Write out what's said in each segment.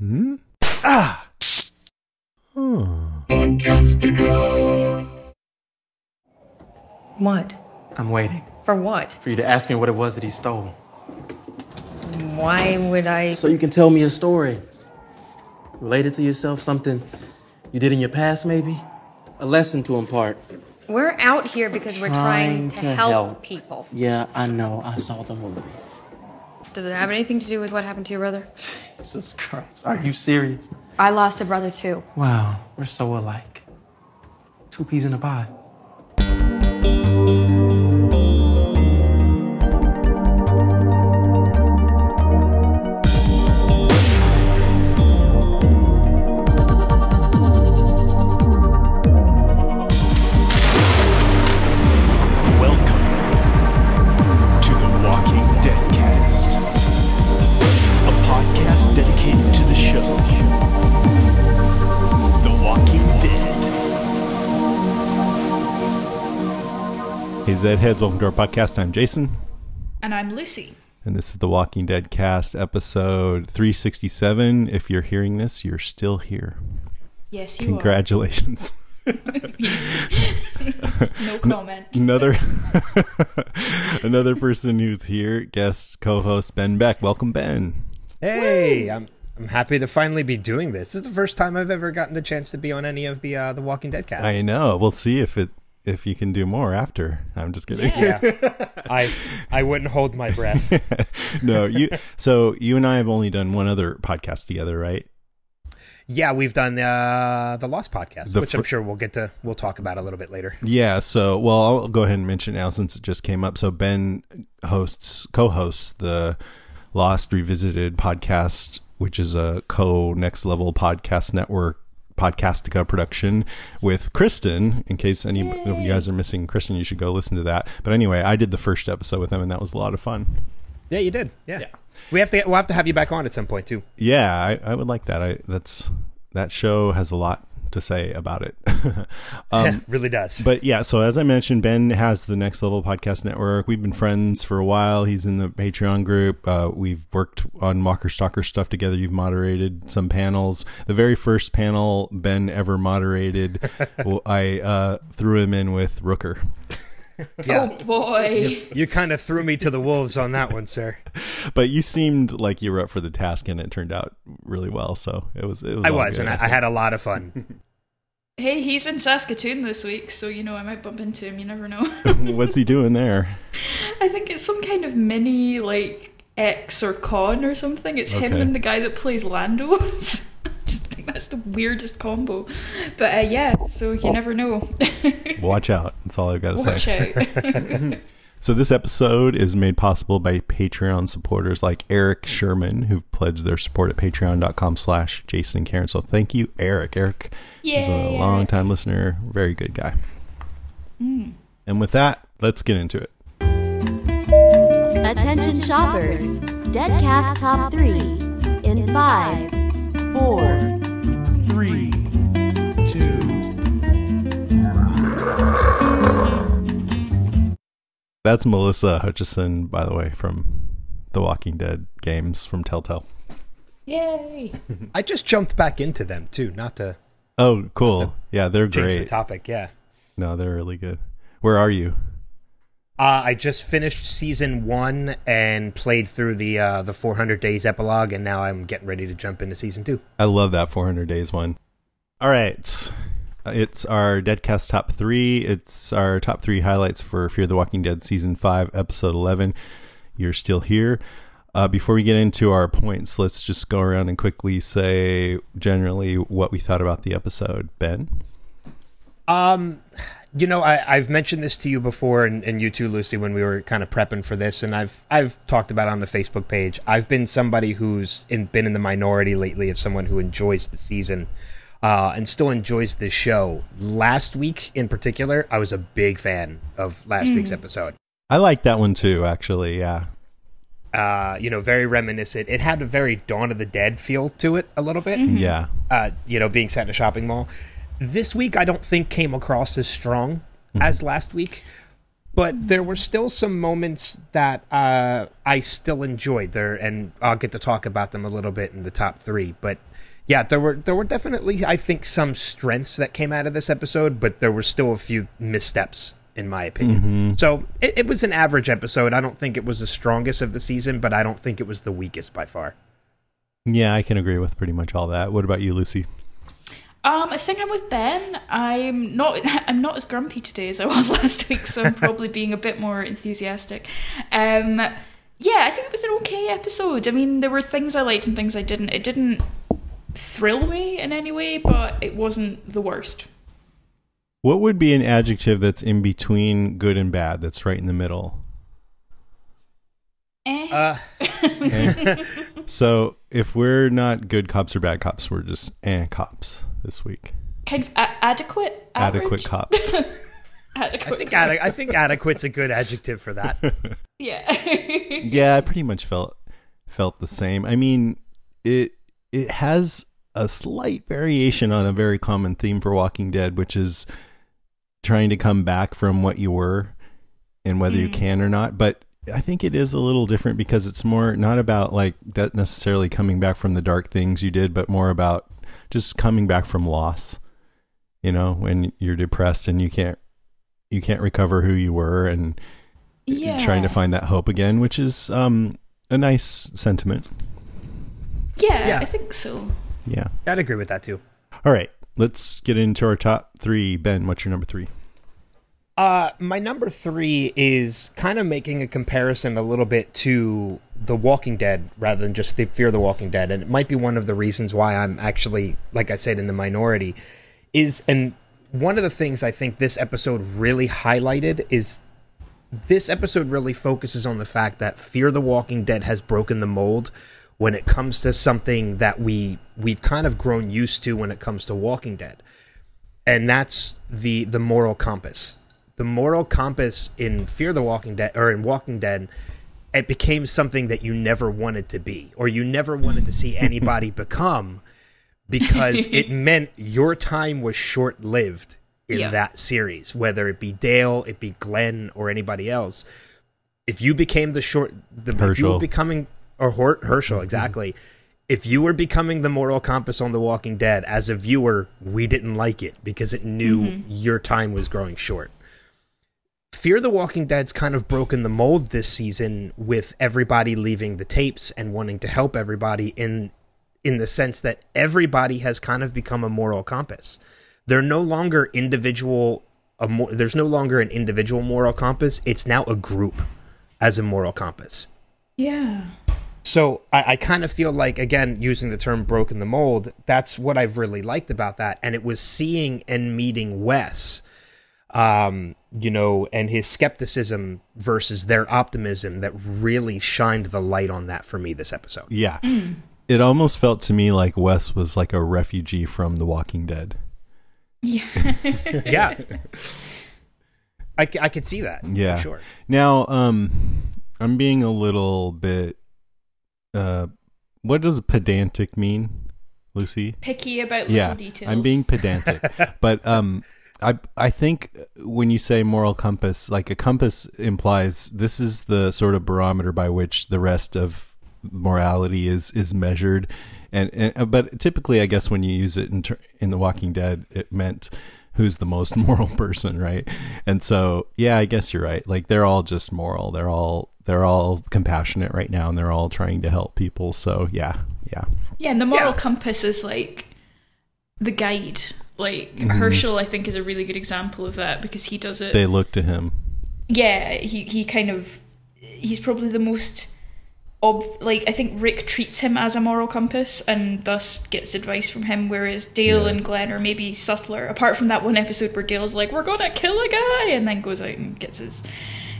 Hmm? Ah! Oh. What? I'm waiting For what? for you to ask me what it was that he stole. Why would I? So you can tell me a story. Related to yourself, something you did in your past, maybe? A lesson to impart. We're out here because we're trying, to, help, people. Yeah, I know. I saw the movie. Does it have anything to do with what happened to your brother? Jesus Christ. Are you serious? I lost a brother too. Wow, we're so alike. Two peas in a pod. Hey, Zedheads, welcome to our podcast. I'm Jason, And I'm Lucy. and this is the Walking Dead cast, episode 367. If you're hearing this, you're still here. Yes, you Congratulations. are. No comment. another another person who's here, guest co-host Ben Beck. Welcome, Ben. Hey, I'm I'm happy to finally be doing this. This is the first time I've ever gotten the chance to be on any of the uh, the Walking Dead cast. I know. We'll see if it if you can do more after. I'm just kidding. Yeah. I I wouldn't hold my breath. no, you. So you and I have only done one other podcast together, right? yeah, we've done uh, the Lost podcast, The which fir- I'm sure we'll get to. We'll talk about a little bit later. Yeah. So, well, I'll go ahead and mention now since it just came up. So Ben hosts, co-hosts the Lost Revisited podcast, which is a co Next Level Podcast Network podcastica production with Kristen. In case any of you guys are missing Kristen, you should go listen to that. But anyway, I did the first episode with them, and that was a lot of fun. Yeah, you did. Yeah. We have to we'll have to have you back on at some point too. Yeah, I, I would like that. I that's that show has a lot to say about it. um, really does. But yeah, so as I mentioned, Ben has the Next Level Podcast Network. We've been friends for a while. He's in the Patreon group. Uh, we've worked on Walker Stalker stuff together. You've moderated some panels. The very first panel Ben ever moderated, I uh, threw him in with Rooker. Yeah, Oh boy. you kind of threw me to the wolves on that one, sir. But you seemed like you were up for the task, and it turned out really well. So it was. It was. I was, good, and I, I think. had a lot of fun. Hey, he's in Saskatoon this week, so you know I might bump into him. You never know. What's he doing there? I think it's some kind of mini like X or con or something. It's him and the guy that plays Lando. I just think that's the weirdest combo. But uh, yeah, so you never know. Watch out. That's all I've got to say. Watch say. out. So this episode is made possible by Patreon supporters like Eric Sherman, who've pledged their support at patreon.com slash Jason and Karen. So thank you, Eric. Eric is a long Eric. time listener, very good guy. Mm. And with that, let's get into it. Attention shoppers. Deadcast Top 3 in 5, 4, Three, two, That's Melissa Hutchison, by the way, from the Walking Dead games from Telltale. Yay. I just jumped back into them too, not to Oh, cool. Yeah, they're great. change the topic. Yeah. No, they're really good. Where are you? Uh, I just finished season one and played through the uh, the 400 days epilogue, and now I'm getting ready to jump into season two. I love that 400 days one. All right. It's our Deadcast top three. It's our top three highlights for Fear the Walking Dead season five, episode 11. You're still here. Uh, before we get into our points, let's just go around and quickly say generally what we thought about the episode. Ben? Um, you know, I, I've mentioned this to you before, and, and you too, Lucy, when we were kind of prepping for this, and I've I've talked about it on the Facebook page. I've been somebody who's in, been in the minority lately of someone who enjoys the season. Uh, and still enjoys this show. Last week, in particular, I was a big fan of last week's episode. I like that one too, actually. Yeah. Uh, you know, very reminiscent. It had a very Dawn of the Dead feel to it, a little bit. Yeah. uh, you know, being set in a shopping mall. This week, I don't think came across as strong as last week, but there were still some moments that uh, I still enjoyed there, and I'll get to talk about them a little bit in the top three. But yeah, there were there were definitely I think some strengths that came out of this episode, but there were still a few missteps in my opinion. So it, it was an average episode. I don't think it was the strongest of the season, but I don't think it was the weakest by far. Yeah, I can agree with pretty much all that. What about you, Lucy? Um, I think I'm with Ben. I'm not. I'm not as grumpy today as I was last week, so I'm probably being a bit more enthusiastic. Um, yeah, I think it was an okay episode. I mean, there were things I liked and things I didn't. It didn't thrill me in any way, but it wasn't the worst. What would be an adjective that's in between good and bad, that's right in the middle? Eh. Uh, Okay. so if we're not good cops or bad cops, we're just eh cops this week. kind of a- adequate. Adequate average? cops. adequate. I think ade- I think adequate's a good adjective for that. yeah. yeah, I pretty much felt felt the same. I mean, it it has a slight variation on a very common theme for Walking Dead, which is trying to come back from what you were and whether you mm. can or not. But I think it is a little different because it's more not about like necessarily coming back from the dark things you did, but more about just coming back from loss. You know, when you're depressed and you can't you can't recover who you were and yeah. trying to find that hope again, which is um, a nice sentiment. Yeah, Yeah. I think so. Yeah. I'd agree with that too. All right, let's get into our top three. Ben, what's your number three? Uh, my number three is kind of making a comparison a little bit to The Walking Dead rather than just the Fear the Walking Dead, and it might be one of the reasons why I'm actually, like I said, in the minority. Is and one of the things I think this episode really highlighted is this episode really focuses on the fact that Fear the Walking Dead has broken the mold when it comes to something that we we've kind of grown used to when it comes to Walking Dead and that's the the moral compass. The moral compass in Fear the Walking Dead or in Walking Dead, it became something that you never wanted to be or you never wanted to see anybody become because it meant your time was short lived in Yeah. that series, whether it be Dale, it be Glenn, or anybody else. If you became the short, the if you were becoming or Hor- Hershel mm-hmm. exactly. If you were becoming the moral compass on The Walking Dead, as a viewer, we didn't like it because it knew mm-hmm. your time was growing short. Fear the Walking Dead's kind of broken the mold this season with everybody leaving the tapes and wanting to help everybody in in the sense that everybody has kind of become a moral compass. They're no longer individual a mo- there's no longer an individual moral compass, it's now a group as a moral compass. Yeah. So I, I kind of feel like, again, using the term broken the mold, that's what I've really liked about that. And it was seeing and meeting Wes, um, you know, and his skepticism versus their optimism that really shined the light on that for me this episode. Yeah. It almost felt to me like Wes was like a refugee from The Walking Dead. Yeah. yeah. I, I could see that. Yeah. For sure. Now, um, I'm being a little bit. Uh, what does pedantic mean, Lucy? Picky about little yeah, details. I'm being pedantic, but um, I I think when you say moral compass, like a compass implies this is the sort of barometer by which the rest of morality is is measured, and, and uh, but typically, I guess when you use it in ter- in The Walking Dead, it meant who's the most moral person, right? And so, yeah, I guess you're right. Like they're all just moral. They're all they're all compassionate right now, and they're all trying to help people. So, yeah, yeah. Yeah, and the moral Yeah. compass is like the guide. Like Mm-hmm. Hershel, I think, is a really good example of that because he does it. They look to him. yeah, he he kind of he's probably the most ob- like I think Rick treats him as a moral compass and thus gets advice from him, whereas Dale and Glenn are maybe subtler. Apart from that one episode where Dale's like, "We're gonna kill a guy," and then goes out and gets his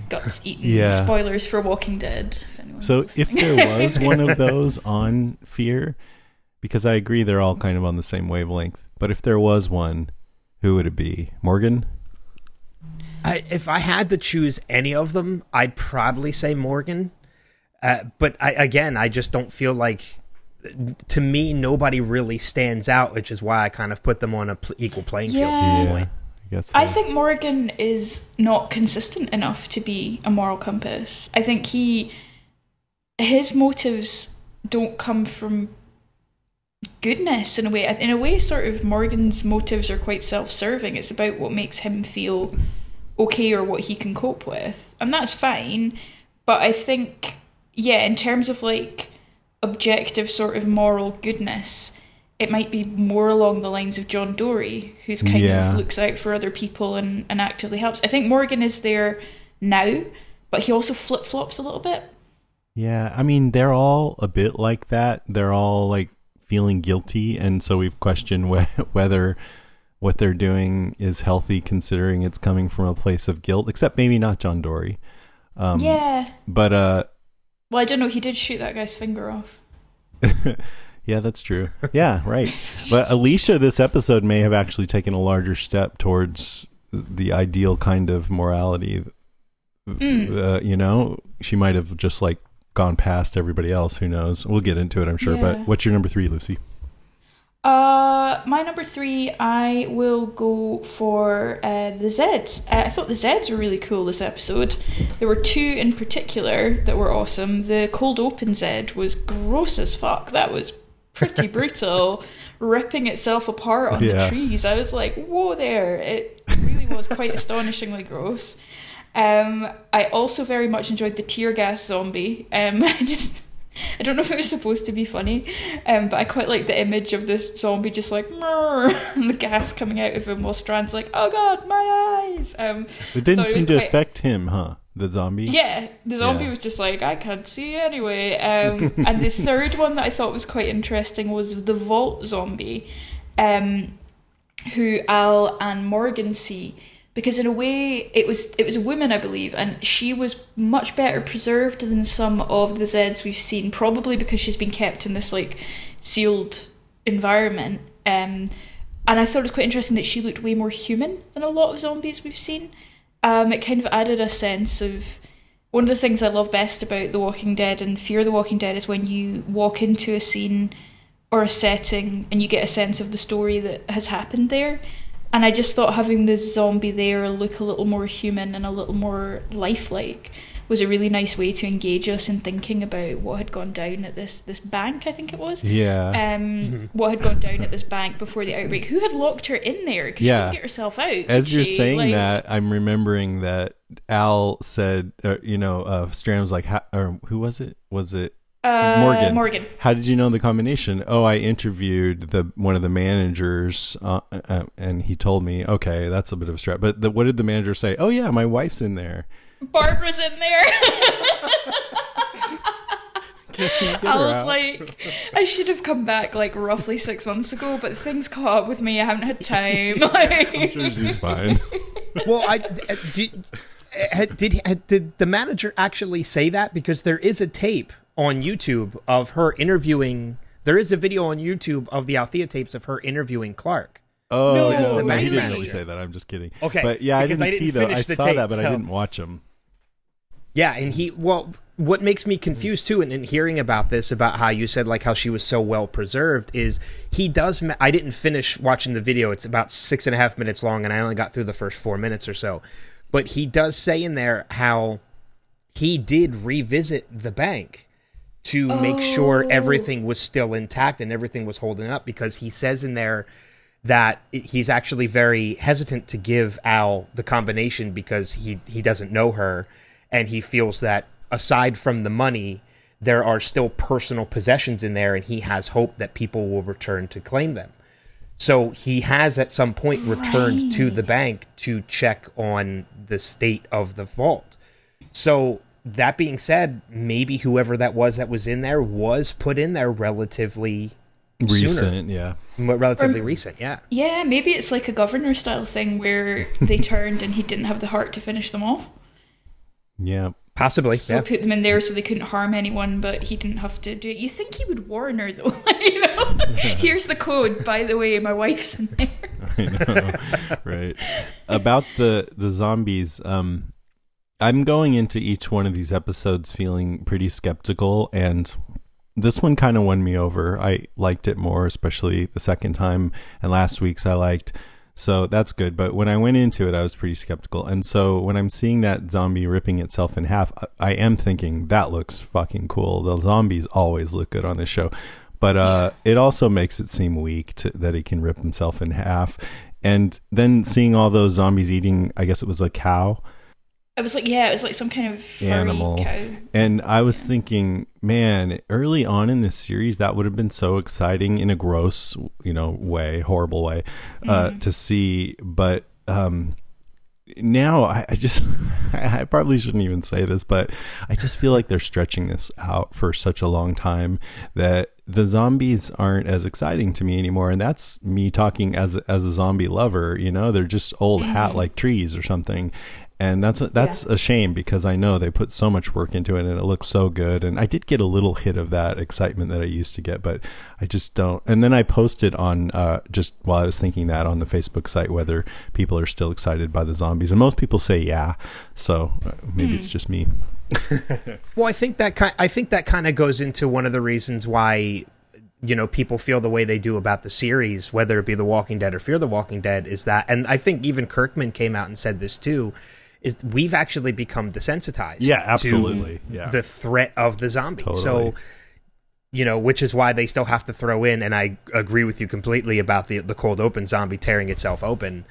guts eaten. Yeah. Spoilers for Walking Dead. If So if there was one of those on Fear, because I agree they're all kind of on the same wavelength, but if there was one, who would it be? Morgan? I, if I had to choose any of them, I'd probably say Morgan. Uh, but I, again, I just don't feel like, to me, nobody really stands out, which is why I kind of put them on a pl- equal playing field Yeah. this point. guess. I think Morgan is not consistent enough to be a moral compass. I think he his motives don't come from goodness in a way. In a way, sort of Morgan's motives are quite self-serving. It's about what makes him feel okay or what he can cope with, and that's fine. But I think, yeah, in terms of like objective sort of moral goodness, it might be more along the lines of John Dorie, who's kind Yeah. of looks out for other people and, and actively helps. I think Morgan is there now, but he also flip flops a little bit. Yeah, I mean, they're all a bit like that. They're all like feeling guilty, and so we've questioned wh- whether what they're doing is healthy, considering it's coming from a place of guilt. Except maybe not John Dorie, Um, yeah. but uh, Well, I don't know. He did shoot that guy's finger off. yeah, that's true. Yeah, right. But Alicia, this episode may have actually taken a larger step towards the ideal kind of morality. Uh, you know, she might have just like gone past everybody else. Who knows? We'll get into it, I'm sure. Yeah. But what's your number three, Lucy? Uh, my number three, I will go for uh, the Zeds. Uh, I thought the Zeds were really cool this episode. There were two in particular that were awesome. The cold open Zed was gross as fuck. That was pretty brutal, ripping itself apart on Yeah. the trees. I was like, whoa there. It really was quite astonishingly gross. Um, I also very much enjoyed the tear gas zombie. Um, I just, I don't know if it was supposed to be funny, um, but I quite like the image of this zombie just like, and the gas coming out of him while Strand's like, oh god, my eyes. Um, It didn't thought seem to quite- affect him, huh? The zombie. yeah, the zombie Yeah. was just like, I can't see anyway. Um, and the third one that I thought was quite interesting was the Vault zombie, um, who Al and Morgan see. Because in a way, it was it was a woman, I believe, and she was much better preserved than some of the Zeds we've seen. Probably because she's been kept in this like sealed environment. Um, and I thought it was quite interesting that she looked way more human than a lot of zombies we've seen. Um, it kind of added a sense of one of the things I love best about The Walking Dead and Fear of the Walking Dead is when you walk into a scene or a setting and you get a sense of the story that has happened there. And I just thought having the zombie there look a little more human and a little more lifelike was a really nice way to engage us in thinking about what had gone down at this this bank, I think it was. Yeah. Um, what had gone down at this bank before the outbreak? Who had locked her in there? Because she Yeah. couldn't get herself out. As you're she? saying Like- that, I'm remembering that Al said, uh, you know, uh, Strand was like, "Ha- or who was it? Was it Uh, Morgan? Morgan. How did you know the combination? Oh, I interviewed the one of the managers, uh, uh, and he told me, okay, that's a bit of a stretch. But the, what did the manager say? Oh yeah, my wife's in there. Barbara's in there. I was out. like, I should have come back like roughly six months ago, but things caught up with me. I haven't had time. Like, I'm sure she's fine. well, I uh, did, did did the manager actually say that because there is a tape on YouTube of her interviewing. There is a video on YouTube of the Althea tapes of her interviewing Clark. Oh No, no, the no, bank he didn't really say that. I'm just kidding. Okay, but yeah, I didn't, I didn't see the. I saw that, tape, but I didn't watch them. Yeah, and he well, what makes me confused too, and in hearing about this, about how you said like how she was so well preserved, is he does. ma- I didn't finish watching the video; it's about six and a half minutes long, and I only got through the first four minutes or so. But he does say in there how he did revisit the bank to make sure oh. everything was still intact and everything was holding up because he says in there that he's actually very hesitant to give Al the combination because he he doesn't know her and he feels that aside from the money there are still personal possessions in there and he has hope that people will return to claim them. So he has at some point returned to the bank to check on the state of the vault. So that being said, maybe whoever that was that was in there was put in there relatively Recent, yeah. sooner, relatively recent. Yeah. yeah, maybe it's like a governor style thing where they turned and he didn't have the heart to finish them off. Yeah. Possibly. So yeah. put them in there so they couldn't harm anyone, but he didn't have to do it. You think he would warn her though? you know, here's the code. By the way, my wife's in there. I know, right? About the the zombies, um, I'm going into each one of these episodes feeling pretty skeptical, and this one kind of won me over. I liked it more, especially the second time, and last week's I liked. So that's good. But when I went into it, I was pretty skeptical. And so when I'm seeing that zombie ripping itself in half, I- I am thinking that looks fucking cool. The zombies always look good on this show. But uh, it also makes it seem weak to, that he can rip himself in half. And then seeing all those zombies eating, I guess it was a cow It was like yeah, it was like some kind of animal. cow. And I was thinking, man, early on in this series, that would have been so exciting in a gross, you know, way, horrible way, uh, to see. But um, now I, I just, I probably shouldn't even say this, but I just feel like they're stretching this out for such a long time that the zombies aren't as exciting to me anymore. And that's me talking as as a zombie lover. You know, they're just old hat like trees or something. And that's a, that's a shame because I know they put so much work into it and it looks so good. And I did get a little hit of that excitement that I used to get, but I just don't. And then I posted on uh, just while I was thinking that on the Facebook site whether people are still excited by the zombies, and most people say yeah. So uh, maybe it's just me. Well, I think that ki- I think that kind of goes into one of the reasons why you know people feel the way they do about the series, whether it be The Walking Dead or Fear the Walking Dead, is that, and I think even Kirkman came out and said this too, is we've actually become desensitized. Yeah, to absolutely. Yeah. the threat of the zombie. Totally. So. You know, which is why they still have to throw in, and I agree with you completely about the the cold open zombie tearing itself open.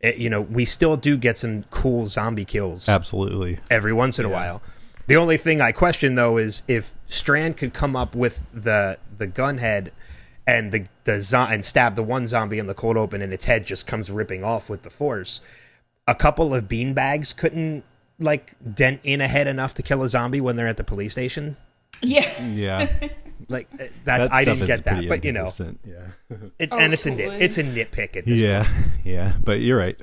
It- you know, we still do get some cool zombie kills Absolutely. every once in a while. The only thing I question though is if Strand could come up with the the gun head and the the zo- and stab the one zombie in the cold open and its head just comes ripping off with the force. A couple of bean bags couldn't like dent in a head enough to kill a zombie when they're at the police station. Yeah. Yeah. Like uh, that, That I didn't get that, but you know. Yeah. it, Oh, and it's a nit, it's a nitpick at this Yeah, point. yeah, but you're right.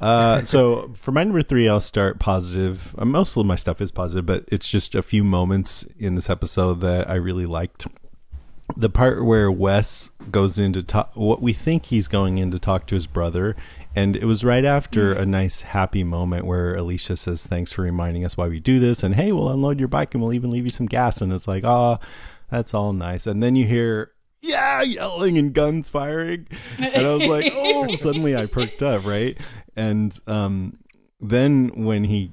uh, so for my number three, I'll start positive. Uh, most of my stuff is positive, but it's just a few moments in this episode that I really liked. The part where Wes goes in to talk, what we think he's going in to talk to his brother, and it was right after a nice happy moment where Alicia says, "Thanks for reminding us why we do this," and hey, we'll unload your bike and we'll even leave you some gas, and it's like, ah, that's all nice. And then you hear yeah, yelling and guns firing. And I was like, oh, suddenly I perked up, right? And um, then when he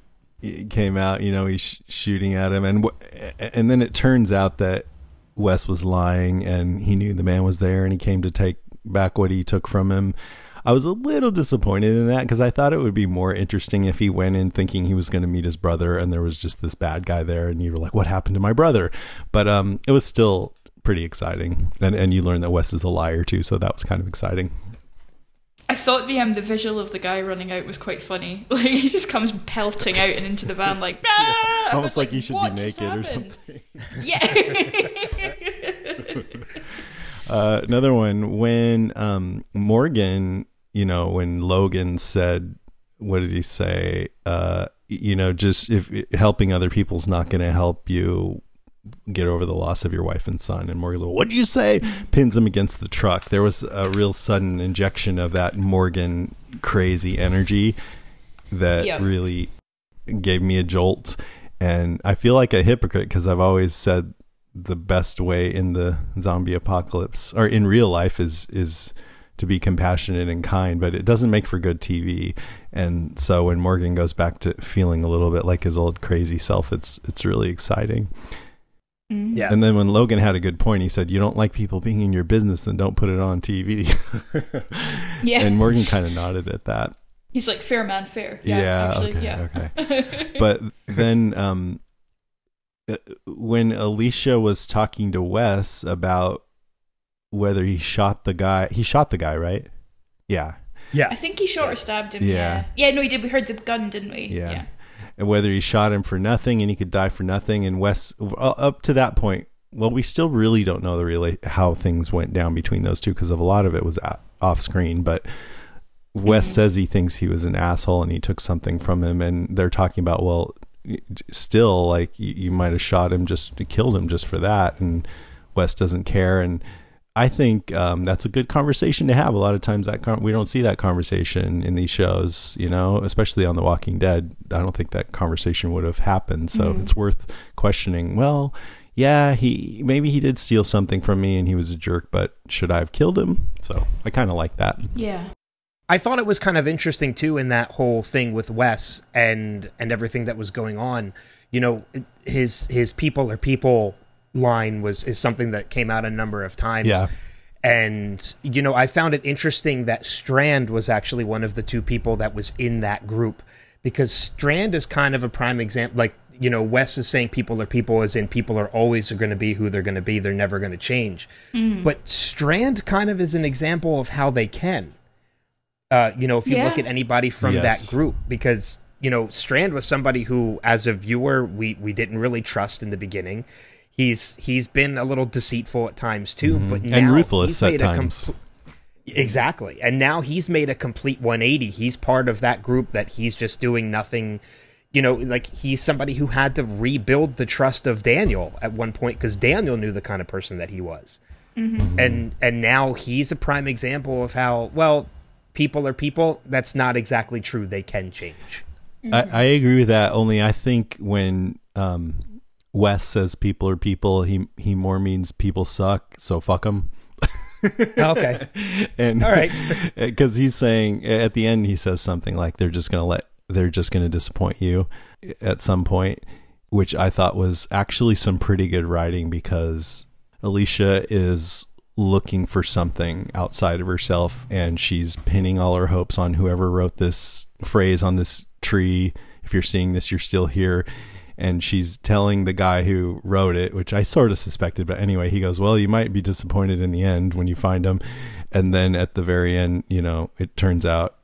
came out, you know, he's sh- shooting at him, and w- and then it turns out that Wes was lying, and he knew the man was there, and he came to take back what he took from him. I was a little disappointed in that because I thought it would be more interesting if he went in thinking he was going to meet his brother, and there was just this bad guy there, and you were like, "What happened to my brother?" But um, it was still pretty exciting, and and you learn that Wes is a liar too, so that was kind of exciting. I thought the um the visual of the guy running out was quite funny. Like he just comes pelting out and into the van like ah! I Almost was like he should be naked or something. Yeah. Uh, another one when um, Morgan, you know, when Logan said, "What did he say?" Uh, you know, just if helping other people's not going to help you get over the loss of your wife and son. And Morgan, "What do you say?" Pins him against the truck. There was a real sudden injection of that Morgan crazy energy that Yep. really gave me a jolt. And I feel like a hypocrite because I've always said the best way in the zombie apocalypse or in real life is is to be compassionate and kind, but it doesn't make for good TV. And so when Morgan goes back to feeling a little bit like his old crazy self, it's it's really exciting. Yeah. And then when Logan had a good point, he said, "You don't like people being in your business, then don't put it on TV." Yeah. and Morgan kind of nodded at that. He's like fair man, fair. Yeah. actually, okay, yeah. okay. but then um uh, when Alicia was talking to Wes about whether he shot the guy, he shot the guy, right? Yeah. Yeah. I think he shot or stabbed him. Yeah. Yeah. yeah. no, he did. We heard the gun, didn't we? Yeah. And whether he shot him for nothing and he could die for nothing and Wes uh, up to that point, well, we still really don't know the really how things went down between those two because of a lot of it was off screen, but Wes says he thinks he was an asshole and he took something from him, and they're talking about well, still like you, you might have shot him just killed him just for that, and Wes doesn't care, and I think um, that's a good conversation to have. A lot of times that con- we don't see that conversation in these shows, you know, especially on The Walking Dead. I don't think that conversation would have happened, so it's worth questioning. Well. Yeah, he maybe he did steal something from me and he was a jerk, but should I have killed him? So I kind of like that. Yeah. I thought it was kind of interesting too in that whole thing with Wes and and everything that was going on. You know, his his people or people line was is something that came out a number of times. Yeah. And you know, I found it interesting that Strand was actually one of the two people that was in that group because Strand is kind of a prime example like you know, Wes is saying people are people, as in people are always going to be who they're going to be. They're never going to change. But Strand kind of is an example of how they can. Uh, you know, if you Yeah. look at anybody from Yes. that group, because you know, Strand was somebody who, as a viewer, we we didn't really trust in the beginning. He's he's been a little deceitful at times too, mm-hmm. but now And ruthless he's at made a times. Exactly. And now he's made a complete 180. He's part of that group that he's just doing nothing. You know, like he's somebody who had to rebuild the trust of Daniel at one point because Daniel knew the kind of person that he was. Mm-hmm. Mm-hmm. And and now he's a prime example of how well people are people. That's not exactly true. They can change. I, I agree with that. Only I think when um, Wes says people are people, he he more means people suck. So fuck them. Okay. and All right. because he's saying at the end he says something like they're just gonna let they're just gonna disappoint you at some point which i thought was actually some pretty good writing because alicia is looking for something outside of herself and she's pinning all her hopes on whoever wrote this phrase on this tree if you're seeing this you're still here and she's telling the guy who wrote it, which I sort of suspected, but anyway, he goes, "Well, you might be disappointed in the end when you find him." And then at the very end, you know, it turns out,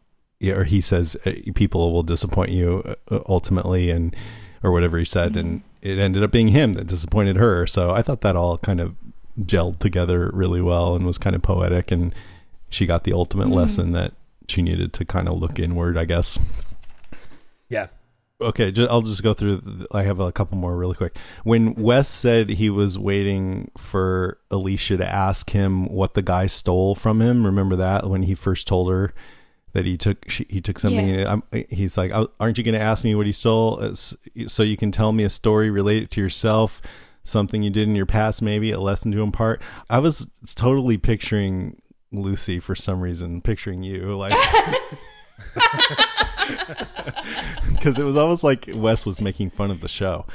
or he says, uh, "People will disappoint you uh, ultimately," and or whatever he said, and it ended up being him that disappointed her. So I thought that all kind of gelled together really well and was kind of poetic, and she got the ultimate lesson that she needed to kind of look inward, I guess. Yeah. Okay, ju- I'll just go through. th- I have a couple more really quick. When Wes said he was waiting for Alicia to ask him what the guy stole from him, remember that when he first told her that he took she, he took something. Yeah. I'm, um, he's like, "Oh, "Aren't you going to ask me what he stole, so you can tell me a story related to yourself, something you did in your past, maybe a lesson to impart?" I was totally picturing Lucy for some reason, picturing you like. because it was almost like Wes was making fun of the show.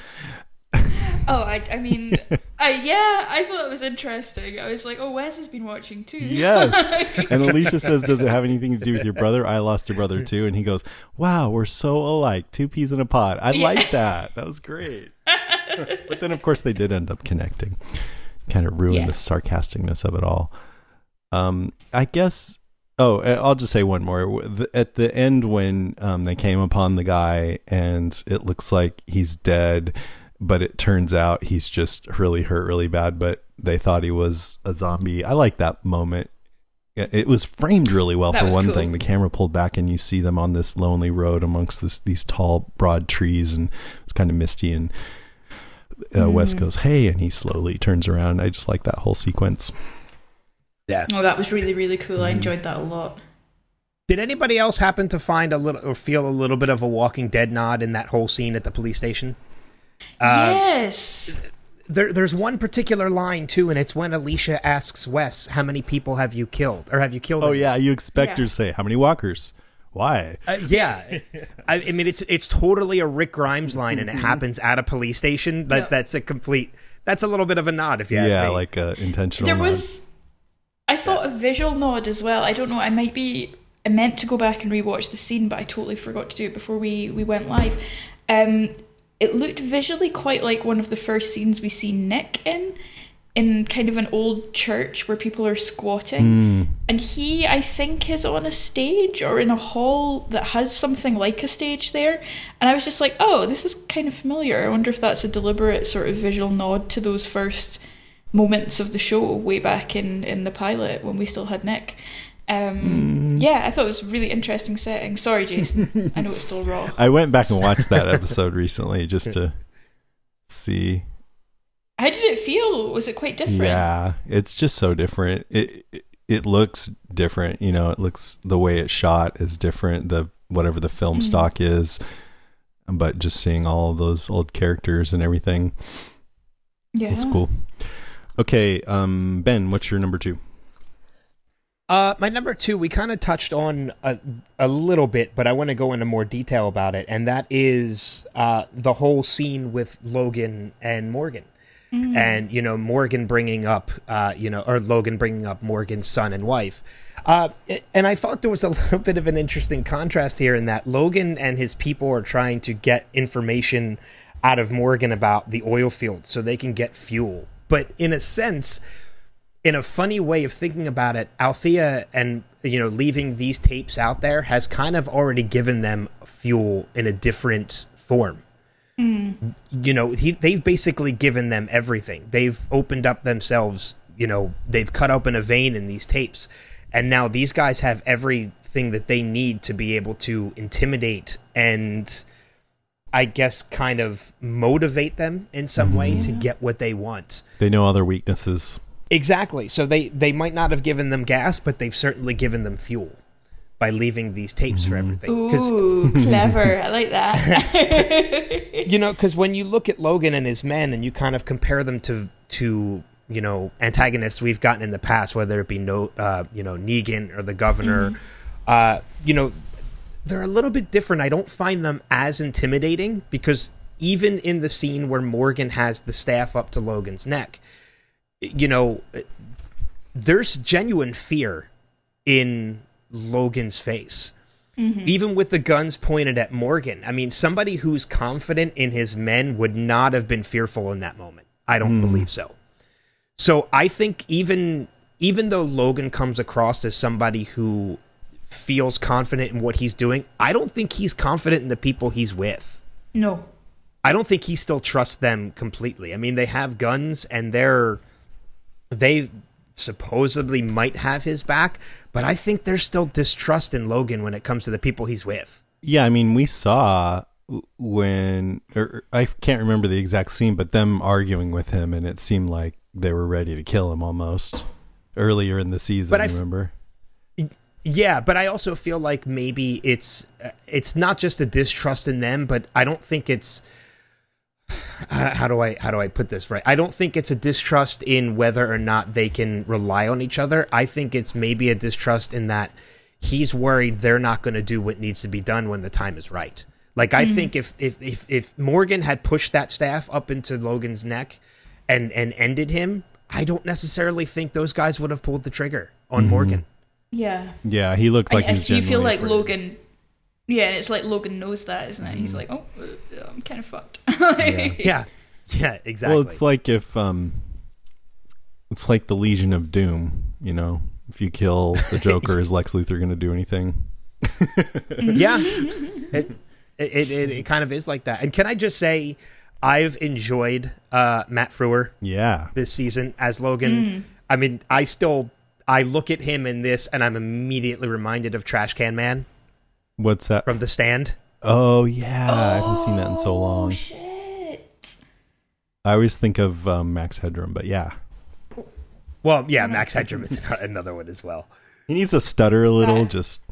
Oh, I, I mean, I, yeah, I thought it was interesting. I was like, oh, Wes has been watching too. Yes. and Alicia says, Does it have anything to do with your brother? I lost your brother too. And he goes, Wow, we're so alike. Two peas in a pod. I like that. That was great. but then, of course, they did end up connecting. Kind of ruined Yeah. the sarcasticness of it all. Um, I guess. Oh, uh, I'll just say one more. At the end, when um, they came upon the guy and it looks like he's dead, but it turns out he's just really hurt really bad, but they thought he was a zombie. I like that moment. It was framed really well That for one cool. thing. The camera pulled back and you see them on this lonely road amongst this, these tall, broad trees, and it's kind of misty. And uh, Wes Mm. goes, "Hey," and he slowly turns around. I just like that whole sequence. Yeah. Oh, that was really, really cool. I enjoyed that a lot. Did anybody else happen to find a little or feel a little bit of a Walking Dead nod in that whole scene at the police station? Uh, yes. There, there's one particular line too, and it's when Alicia asks Wes, "How many people have you killed, or have you killed?" Oh any?" yeah, you expect Yeah. her to say, "How many walkers? Why?" Uh, yeah. I, I mean, it's it's totally a Rick Grimes line, and it happens at a police station. That Yep. that's a complete. That's a little bit of a nod, if you ask yeah, me. like uh, intentional. There nod. was, I thought a visual nod as well. I don't know. I might be. I meant to go back and rewatch the scene, but I totally forgot to do it before we we went live. Um, it looked visually quite like one of the first scenes we see Nick in, in kind of an old church where people are squatting, and he, I think, is on a stage or in a hall that has something like a stage there. And I was just like, oh, this is kind of familiar. I wonder if that's a deliberate sort of visual nod to those first moments of the show way back in in the pilot when we still had Nick. Um, Yeah, I thought it was a really interesting setting. Sorry, Jason. I know it's still raw. I went back and watched that episode recently just to see. How did it feel? Was it quite different? Yeah, it's just so different. It, it it looks different. You know, it looks the way it's shot is different. The whatever the film stock is, but just seeing all of those old characters and everything yeah. it's cool. Okay, um, Ben, what's your number two? Uh, my number two, we kind of touched on a, a little bit, but I want to go into more detail about it, and that is uh, the whole scene with Logan and Morgan, and you know Morgan bringing up, uh, you know, or Logan bringing up Morgan's son and wife. Uh, and I thought there was a little bit of an interesting contrast here in that Logan and his people are trying to get information out of Morgan about the oil field so they can get fuel. But in a sense, in a funny way of thinking about it, Althea and you know leaving these tapes out there has kind of already given them fuel in a different form. Mm. You know, he, they've basically given them everything. They've opened up themselves. You know, they've cut open a vein in these tapes, and now these guys have everything that they need to be able to intimidate and. I guess kind of motivate them in some way to get what they want. They know other weaknesses. Exactly. So they they might not have given them gas, but they've certainly given them fuel by leaving these tapes for everything. Ooh, clever. I like that. you know, because when you look at Logan and his men, and you kind of compare them to to you know antagonists we've gotten in the past, whether it be no uh, you know Negan or the Governor, uh, you know, they're a little bit different. I don't find them as intimidating because even in the scene where Morgan has the staff up to Logan's neck, you know, there's genuine fear in Logan's face. Mm-hmm. Even with the guns pointed at Morgan. I mean, somebody who's confident in his men would not have been fearful in that moment. I don't hmm. believe so. So I think even even though Logan comes across as somebody who feels confident in what he's doing, I don't think he's confident in the people he's with. no. I don't think he still trusts them completely. I mean, they have guns and they're they supposedly might have his back, but I think there's still distrust in Logan when it comes to the people he's with. Yeah, I mean, we saw when or I can't remember the exact scene, but them arguing with him, and it seemed like they were ready to kill him almost earlier in the season. But I f- remember? Yeah, but I also feel like maybe it's uh, it's not just a distrust in them, but I don't think it's how, how do I how do I put this right? I don't think it's a distrust in whether or not they can rely on each other. I think it's maybe a distrust in that he's worried they're not going to do what needs to be done when the time is right. Like I think if, if if if Morgan had pushed that staff up into Logan's neck and and ended him, I don't necessarily think those guys would have pulled the trigger on Morgan. Yeah. Yeah, he looked like I, I he was do feel like afraid. Logan. Yeah, it's like Logan knows that, isn't it? Mm-hmm. He's like, oh, uh, I'm kind of fucked. Yeah. Yeah, exactly. Well, it's like if um, it's like the Legion of Doom. You know, if you kill the Joker, is Lex Luthor going to do anything? yeah, it, it, it it kind of is like that. And can I just say, I've enjoyed uh, Matt Frewer Yeah, this season as Logan. I mean, I still I look at him in this, and I'm immediately reminded of Trash Can Man what's that? from The Stand. Oh yeah, I haven't seen that in so long. Shit. I always think of um, Max Headroom, but yeah, Well, yeah, Max Headroom is another one as well. he needs to stutter a little, Right. just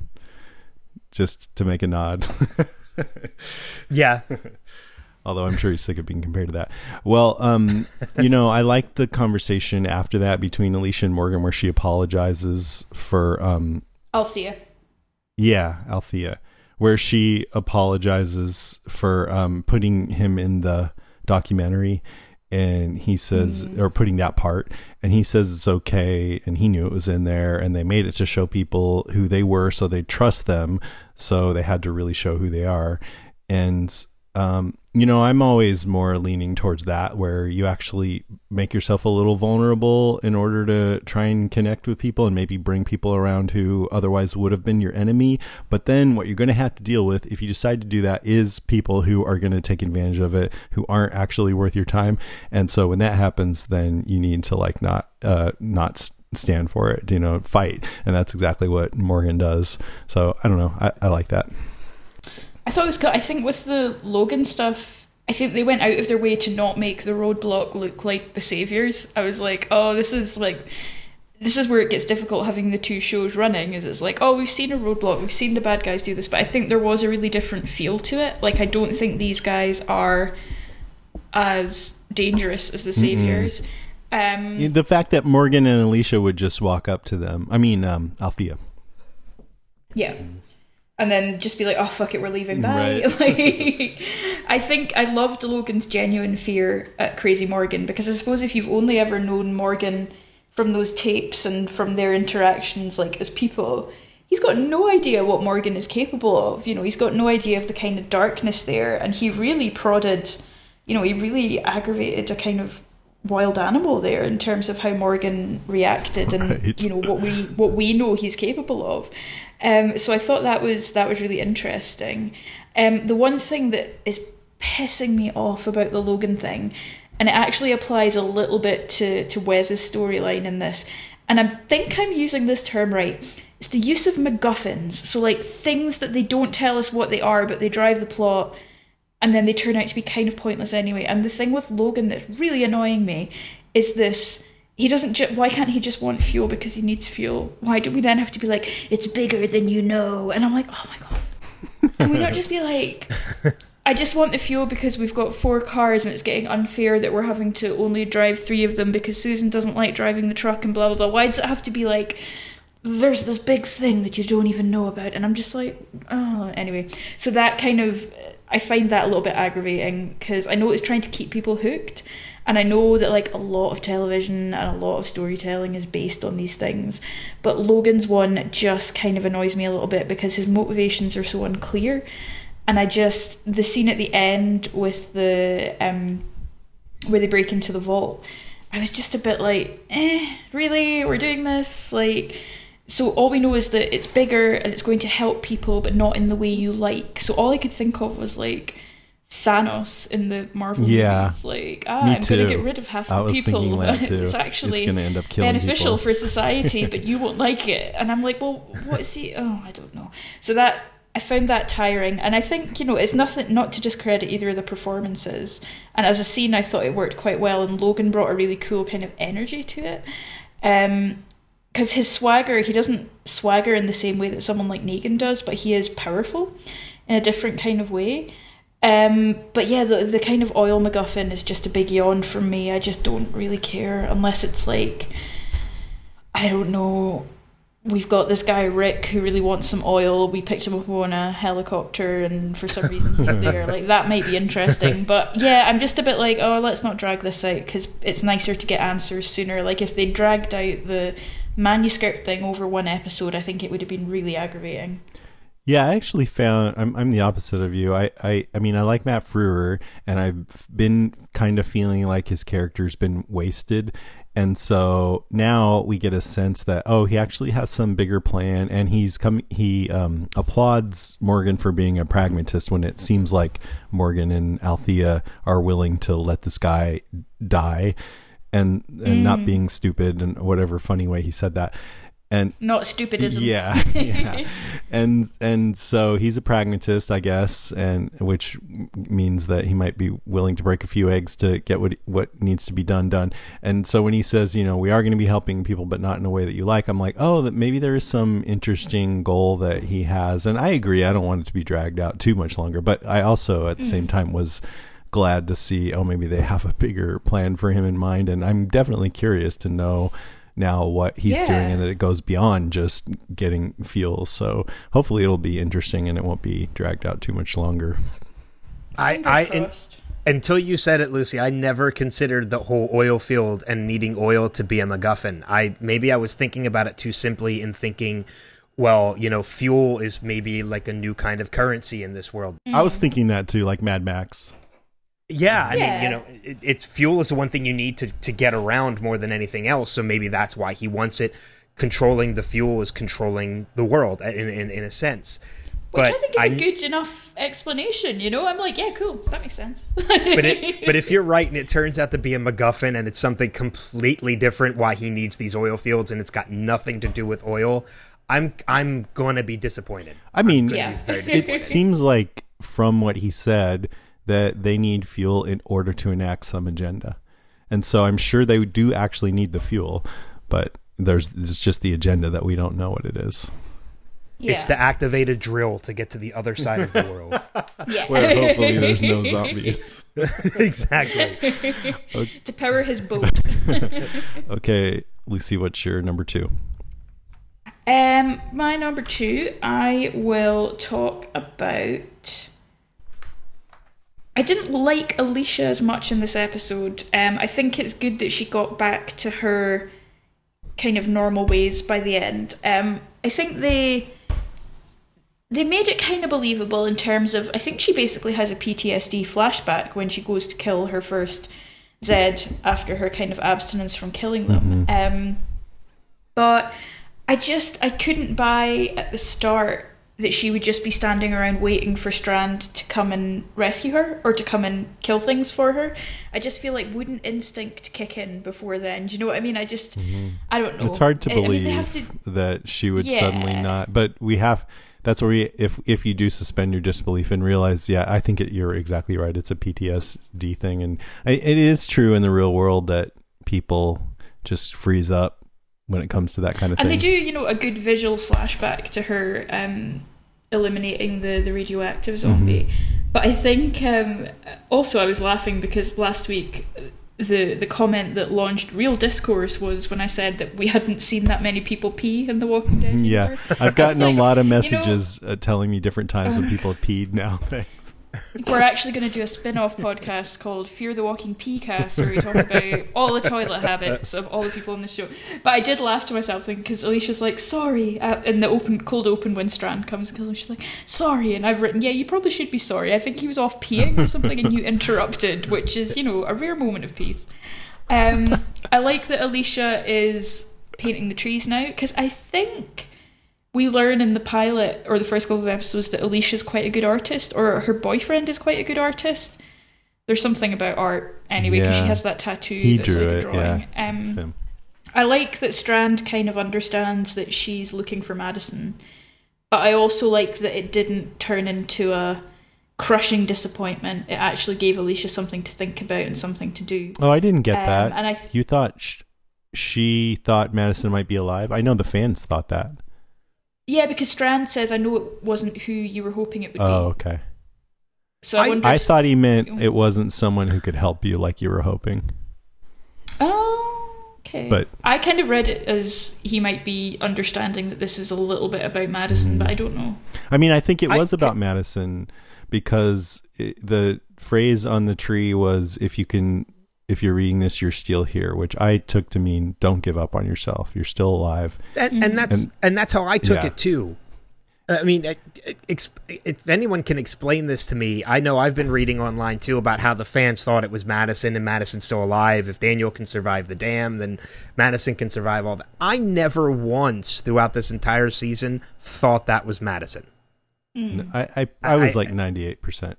just to make a nod. Yeah, Although I'm sure he's sick of being compared to that. Well, um, you know, I like the conversation after that between Alicia and Morgan, where she apologizes for um, Althea. Yeah, Althea, where she apologizes for um, putting him in the documentary, and he says, or putting that part, and he says it's okay, and he knew it was in there, and they made it to show people who they were, so they trust them, so they had to really show who they are, and um, you know, I'm always more leaning towards that, where you actually make yourself a little vulnerable in order to try and connect with people and maybe bring people around who otherwise would have been your enemy. But then what you're going to have to deal with if you decide to do that is people who are going to take advantage of it, who aren't actually worth your time. And so when that happens, then you need to like not, uh, not s- stand for it, you know, fight. And that's exactly what Morgan does. So I don't know. I, I like that. I thought it was. co- I think with the Logan stuff, I think they went out of their way to not make the roadblock look like the saviors. I was like, oh, this is like. This is where it gets difficult having the two shows running. Is it's like, oh, we've seen a roadblock, we've seen the bad guys do this, but I think there was a really different feel to it. Like, I don't think these guys are as dangerous as the saviors. Um, The fact that Morgan and Alicia would just walk up to them. I mean, um, Althea. Yeah. And then just be like, oh, fuck it, we're leaving. Bye. Right. Like, I think I loved Logan's genuine fear at Crazy Morgan because I suppose if you've only ever known Morgan from those tapes and from their interactions, like as people, he's got no idea what Morgan is capable of. You know, he's got no idea of the kind of darkness there. And he really prodded, you know, he really aggravated a kind of wild animal there in terms of how Morgan reacted and Right. you know what we what we know he's capable of. Um, so I thought that was that was really interesting. Um, the one thing that is pissing me off about the Logan thing, and it actually applies a little bit to to Wes's storyline in this, and I think I'm using this term right. It's the use of MacGuffins. So like things that they don't tell us what they are, but they drive the plot and then they turn out to be kind of pointless anyway. And the thing with Logan that's really annoying me is this. He doesn't. Ju- why can't he just want fuel because he needs fuel? Why do we then have to be like, it's bigger than you know? And I'm like, oh my god. Can we not just be like, I just want the fuel because we've got four cars and it's getting unfair that we're having to only drive three of them because Susan doesn't like driving the truck and blah blah blah. Why does it have to be like there's this big thing that you don't even know about? And I'm just like, oh, anyway. So that kind of I find that a little bit aggravating because I know it's trying to keep people hooked. And I know that like a lot of television and a lot of storytelling is based on these things. But Logan's one just kind of annoys me a little bit because his motivations are so unclear. And I just the scene at the end with the um where they break into the vault, I was just a bit like, eh, really? We're doing this? Like so all we know is that it's bigger and it's going to help people but not in the way you like. So all I could think of was like Thanos in the Marvel Yeah. movies. Like, ah, I'm going to get rid of half I the was people. too. It's It's actually gonna end up killing beneficial people. for society, but you won't like it. And I'm like, well, what is he? Oh, I don't know. So that I found that tiring, and I think you know it's nothing not to discredit either of the performances. And as a scene, I thought it worked quite well, and Logan brought a really cool kind of energy to it. Um, because his swagger, he doesn't swagger in the same way that someone like Negan does, but he is powerful in a different kind of way. Um, but yeah, the the kind of oil MacGuffin is just a big yawn for me. I just don't really care unless it's like, I don't know. We've got this guy Rick who really wants some oil. We picked him up on a helicopter, and for some reason he's there. Like that might be interesting, but yeah, I'm just a bit like, oh, let's not drag this out because it's nicer to get answers sooner. Like if they dragged out the manuscript thing over one episode, I think it would have been really aggravating. Yeah, I actually found I'm I'm the opposite of you. I I, I mean I like Matt Frewer, and I've been kind of feeling like his character's been wasted, and so now we get a sense that oh he actually has some bigger plan, and he's come he um, applauds Morgan for being a pragmatist when it seems like Morgan and Althea are willing to let this guy die, and and not mm. being stupid and whatever funny way he said that. And Not stupidism. yeah, yeah. and and so he's a pragmatist, I guess, and which means that he might be willing to break a few eggs to get what what needs to be done done. And so when he says, you know, we are going to be helping people, but not in a way that you like, I'm like, oh, that maybe there is some interesting goal that he has. And I agree, I don't want it to be dragged out too much longer, but I also at the same mm. time was glad to see, oh, maybe they have a bigger plan for him in mind, and I'm definitely curious to know now what he's Yeah. doing and that it goes beyond just getting fuel. So hopefully it'll be interesting and it won't be dragged out too much longer. I, I in, until you said it, Lucy, I never considered the whole oil field and needing oil to be a MacGuffin. I maybe I was thinking about it too simply in thinking, well, you know, fuel is maybe like a new kind of currency in this world. I was thinking that too, like Mad Max. Yeah, I Yeah. mean, you know, it, it's fuel is the one thing you need to to get around more than anything else. So maybe that's why he wants it. Controlling the fuel is controlling the world uh, in in, in a sense. Which but I think is I- a good enough explanation, you know? I'm like, yeah, cool, that makes sense. but it, but if you're right and it turns out to be a MacGuffin and it's something completely different, why he needs these oil fields and it's got nothing to do with oil, I'm I'm going to be disappointed. I mean, Yeah. Very it seems like from what he said that they need fuel in order to enact some agenda. And so I'm sure they do actually need the fuel, but there's it's just the agenda that we don't know what it is. Yeah. It's to activate a drill to get to the other side of the world. yeah. Where hopefully there's no zombies. exactly. to power his boat. Okay, Lucy, what's your number two? Um, my number two, I will talk about. I didn't like Alicia as much in this episode. Um, I think it's good that she got back to her kind of normal ways by the end. Um, I think they they made it kind of believable in terms of I think she basically has a PTSD flashback when she goes to kill her first Zed after her kind of abstinence from killing them. Um, but I just I couldn't buy at the start that she would just be standing around waiting for Strand to come and rescue her or to come and kill things for her. I just feel like wouldn't instinct kick in before then? Do you know what I mean? I just mm-hmm. I don't know. It's hard to I- I mean, believe to- that she would suddenly not. But we have. That's where we, if if you do suspend your disbelief and realize, yeah, I think it, you're exactly right. It's a PTSD thing, and I, it is true in the real world that people just freeze up when it comes to that kind of and thing. they do, you know, a good visual flashback to her um, eliminating the the radioactive zombie. Mm-hmm. But I think um, also I was laughing because last week the the comment that launched real discourse was when I said that we hadn't seen that many people pee in The Walking Dead. Yeah. I've gotten It's like, a lot of you know- messages uh, telling me different times when people have peed now. Thanks. We're actually going to do a spin-off podcast called Fear the Walking Peacast, where we talk about all the toilet habits of all the people on the show. But I did laugh to myself thinking because Alicia's like, "Sorry," in the open, cold open when Strand comes him. She's like, "Sorry," and I've written, "Yeah, you probably should be sorry. I think he was off peeing or something, and you interrupted, which is, you know, a rare moment of peace." Um, I like that Alicia is painting the trees now because I think we learn in the pilot or the first couple of episodes that Alicia's quite a good artist, or her boyfriend is quite a good artist. There's something about art anyway because she has that tattoo. He that's drew like it. drawing. Yeah, Um. I like that Strand kind of understands that she's looking for Madison, but I also like that it didn't turn into a crushing disappointment. It actually gave Alicia something to think about and something to do. Oh, I didn't get Um, that. and I th- you thought sh- she thought Madison might be alive. I know the fans thought that. Yeah, because Strand says, "I know it wasn't who you were hoping it would be. Oh, be." okay. So I, wonder. I if- thought he meant it wasn't someone who could help you like you were hoping. Oh, okay. But- I kind of read it as he might be understanding that this is a little bit about Madison, Mm-hmm. but I don't know. I mean, I think it I was ca- about Madison because it, the phrase on the tree was if you can if you're reading this you're still here, which I took to mean don't give up on yourself. You're still alive. and, and mm-hmm. that's And- and, that's how I took Yeah. it too. Uh, I mean, it- it- ex- if anyone can explain this to me, I know I've been reading online too about how the fans thought it was Madison and Madison's still alive. If Daniel can survive the dam, then Madison can survive all that. I never once throughout this entire season thought that was Madison. N- I I, I was I- was like 98%.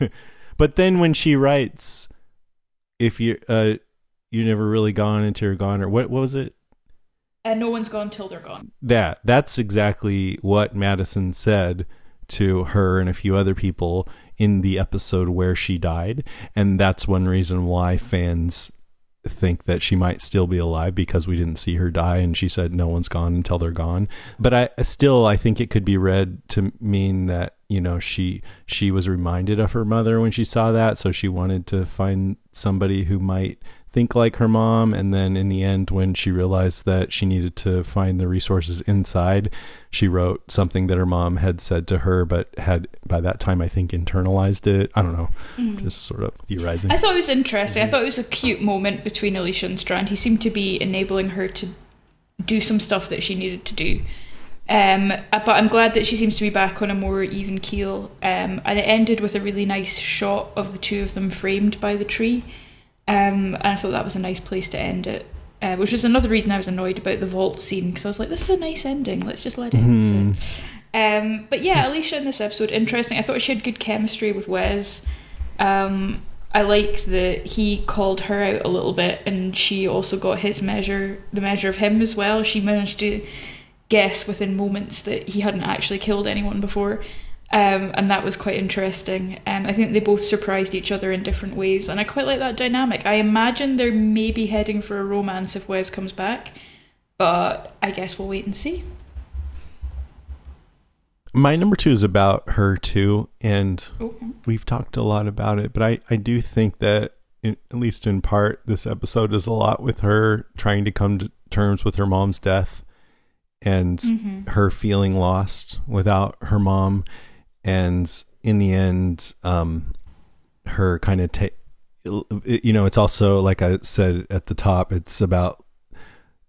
but then when she writes if you uh you're never really gone until you're gone or what, what was it? And no one's gone till they're gone. that that's exactly what Madison said to her and a few other people in the episode where she died and that's one reason why fans think that she might still be alive because we didn't see her die and she said no one's gone until they're gone but i still i think it could be read to mean that you know she she was reminded of her mother when she saw that. So she wanted to find somebody who might think like her mom. And then in the end when she realized that she needed to find the resources inside she wrote something that her mom had said to her but had by that time i think internalized it. I don't know. Mm. Just sort of theorizing. I thought it was interesting. I mm. thought it was a cute moment between Alicia and Strand. He seemed to be enabling her to do some stuff that she needed to do. Um, uh, but I'm glad that she seems to be back on a more even keel. Um, and it ended with a really nice shot of the two of them framed by the tree. Um, and I thought that was a nice place to end it. Uh, which was another reason I was annoyed about the vault scene because I was like, "This is a nice ending. Let's just let it sit." Um, but yeah, Alicia in this episode interesting. I thought she had good chemistry with Wes. Um, I like that he called her out a little bit, and she also got his measure, the measure of him as well. She managed to guess within moments that he hadn't actually killed anyone before, um, and that was quite interesting. Um, I think they both surprised each other in different ways, and I quite like that dynamic. I imagine they're maybe heading for a romance if Wes comes back, but I guess we'll wait and see. My number two is about her too, and Okay. we've talked a lot about it, but I, I do think that, in, at least in part, this episode is a lot with her trying to come to terms with her mom's death and her feeling lost without her mom. And in the end, um, her kind of take, you know, it's also, like I said at the top, it's about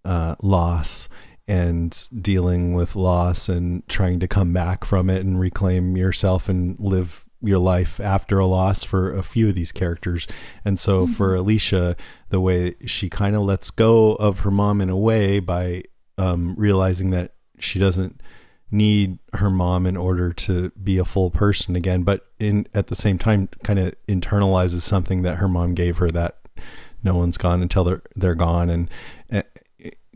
uh, loss and dealing with loss and trying to come back from it and reclaim yourself and live your life after a loss for a few of these characters. And so for Alicia, the way she kind of lets go of her mom in a way by um, realizing that she doesn't need her mom in order to be a full person again, but in at the same time kind of internalizes something that her mom gave her that no one's gone until they're they're gone and uh,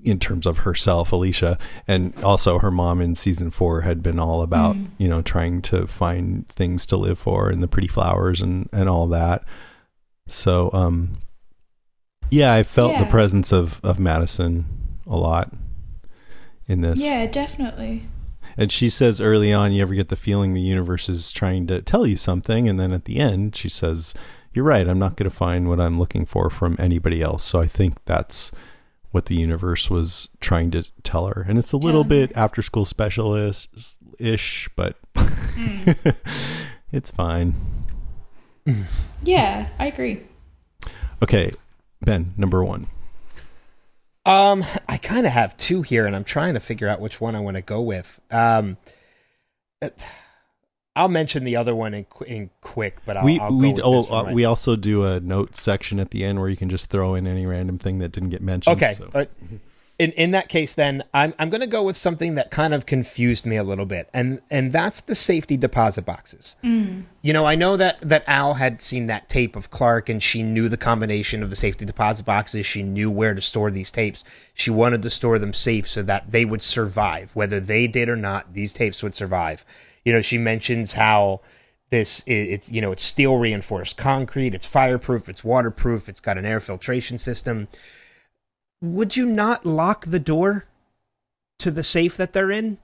in terms of herself alicia and also her mom in season four had been all about you know trying to find things to live for and the pretty flowers and and all that. So um yeah i felt the presence of of madison a lot in this Yeah, definitely. and she says early on, you ever get the feeling the universe is trying to tell you something. And then at the end, she says, You're right. I'm not going to find what I'm looking for from anybody else. So I think that's what the universe was trying to tell her. And it's a little Yeah. bit after school specialist ish, but it's fine. Mm. Yeah, I agree. Okay. Ben, number one. Um, I kind of have two here, and I'm trying to figure out which one I want to go with. Um, I'll mention the other one in, in quick, but I'll, we I'll we with oh, uh, we also do a note section at the end where you can just throw in any random thing that didn't get mentioned. Okay. so- uh, in in that case, then I'm I'm going to go with something that kind of confused me a little bit, and and that's the safety deposit boxes. Mm. You know, I know that that Al had seen that tape of Clark, and she knew the combination of the safety deposit boxes. She knew where to store these tapes. She wanted to store them safe so that they would survive, whether they did or not. These tapes would survive. You know, she mentions how this it's you know it's steel reinforced concrete it's fireproof it's waterproof it's got an air filtration system would you not lock the door to the safe that they're in?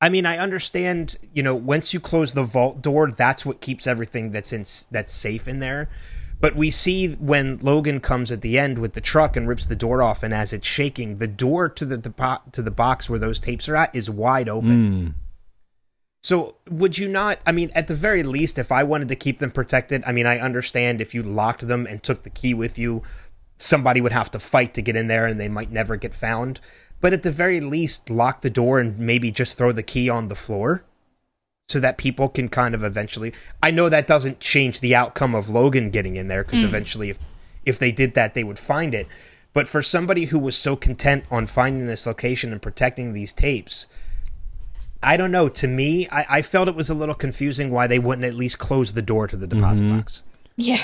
I mean i understand you know once you close the vault door that's what keeps everything that's in that's safe in there. But we see when logan comes at the end with the truck and rips the door off and as it's shaking the door to the depo- to the box where those tapes are at is wide open. Hmm. So would you not I mean at the very least if I wanted to keep them protected, I mean I understand if you locked them and took the key with you, somebody would have to fight to get in there and they might never get found. But at the very least lock the door and maybe just throw the key on the floor so that people can kind of eventually I know that doesn't change the outcome of Logan getting in there because hmm. eventually if if they did that they would find it. But for somebody who was so content on finding this location and protecting these tapes, I don't know. To me, I, I felt it was a little confusing why they wouldn't at least close the door to the deposit mm-hmm. box. Yeah.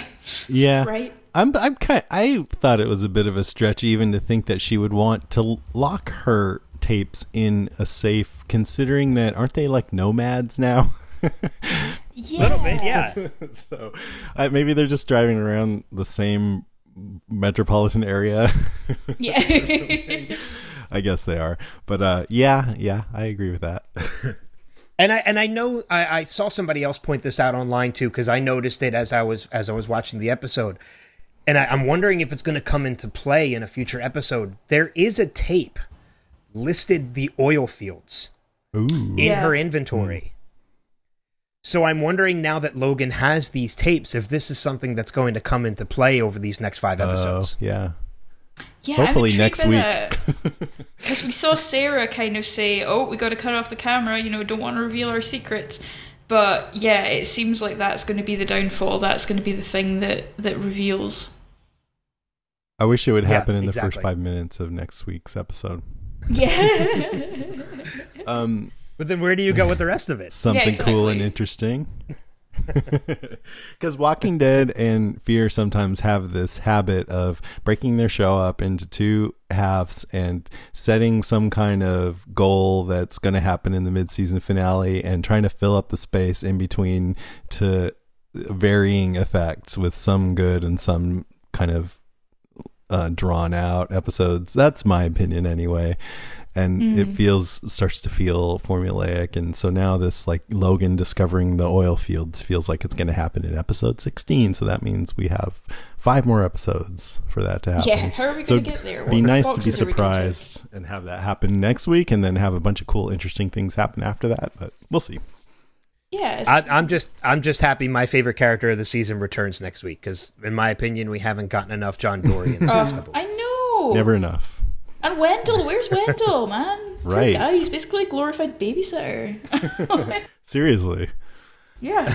Yeah. Right. I'm I'm kind I thought it was a bit of a stretch even to think that she would want to lock her tapes in a safe considering that aren't they like nomads now? Yeah. little bit, yeah. so uh, maybe they're just driving around the same metropolitan area. Yeah. I guess they are. But uh yeah, yeah, I agree with that. And I and I know I, I saw somebody else point this out online too because I noticed it as I was as I was watching the episode, and I, I'm wondering if it's going to come into play in a future episode. There is a tape listed the oil fields Ooh. in Yeah. her inventory. Hmm. So I'm wondering now that Logan has these tapes if this is something that's going to come into play over these next five oh, episodes. yeah. Yeah, Hopefully next week. Uh, because we saw Sarah kind of say, "Oh, we got to cut off the camera. You know, don't want to reveal our secrets." But yeah, it seems like that's going to be the downfall. That's going to be the thing that that reveals. I wish it would Yeah, happen in the exactly. first 5 minutes of next week's episode. Yeah. Um But then where do you go with the rest of it? something cool and interesting. Because Walking Dead and Fear sometimes have this habit of breaking their show up into two halves and setting some kind of goal that's going to happen in the mid-season finale and trying to fill up the space in between to varying effects with some good and some kind of uh, drawn out episodes. That's my opinion anyway. and Mm. it feels starts to feel formulaic and so now this like logan discovering the oil fields feels like it's going to happen in episode 16 so that means we have five more episodes for that to happen Yeah, how are we so gonna get there? be nice to be boxes are we gonna check? surprised and have that happen next week and then have a bunch of cool interesting things happen after that but we'll see Yeah, I, I'm just I'm just happy my favorite character of the season returns next week because in my opinion we haven't gotten enough John Dorie in the past Oh, couple. I know. never enough And Wendell, where's Wendell, man? Right. guy, he's basically a glorified babysitter. seriously yeah.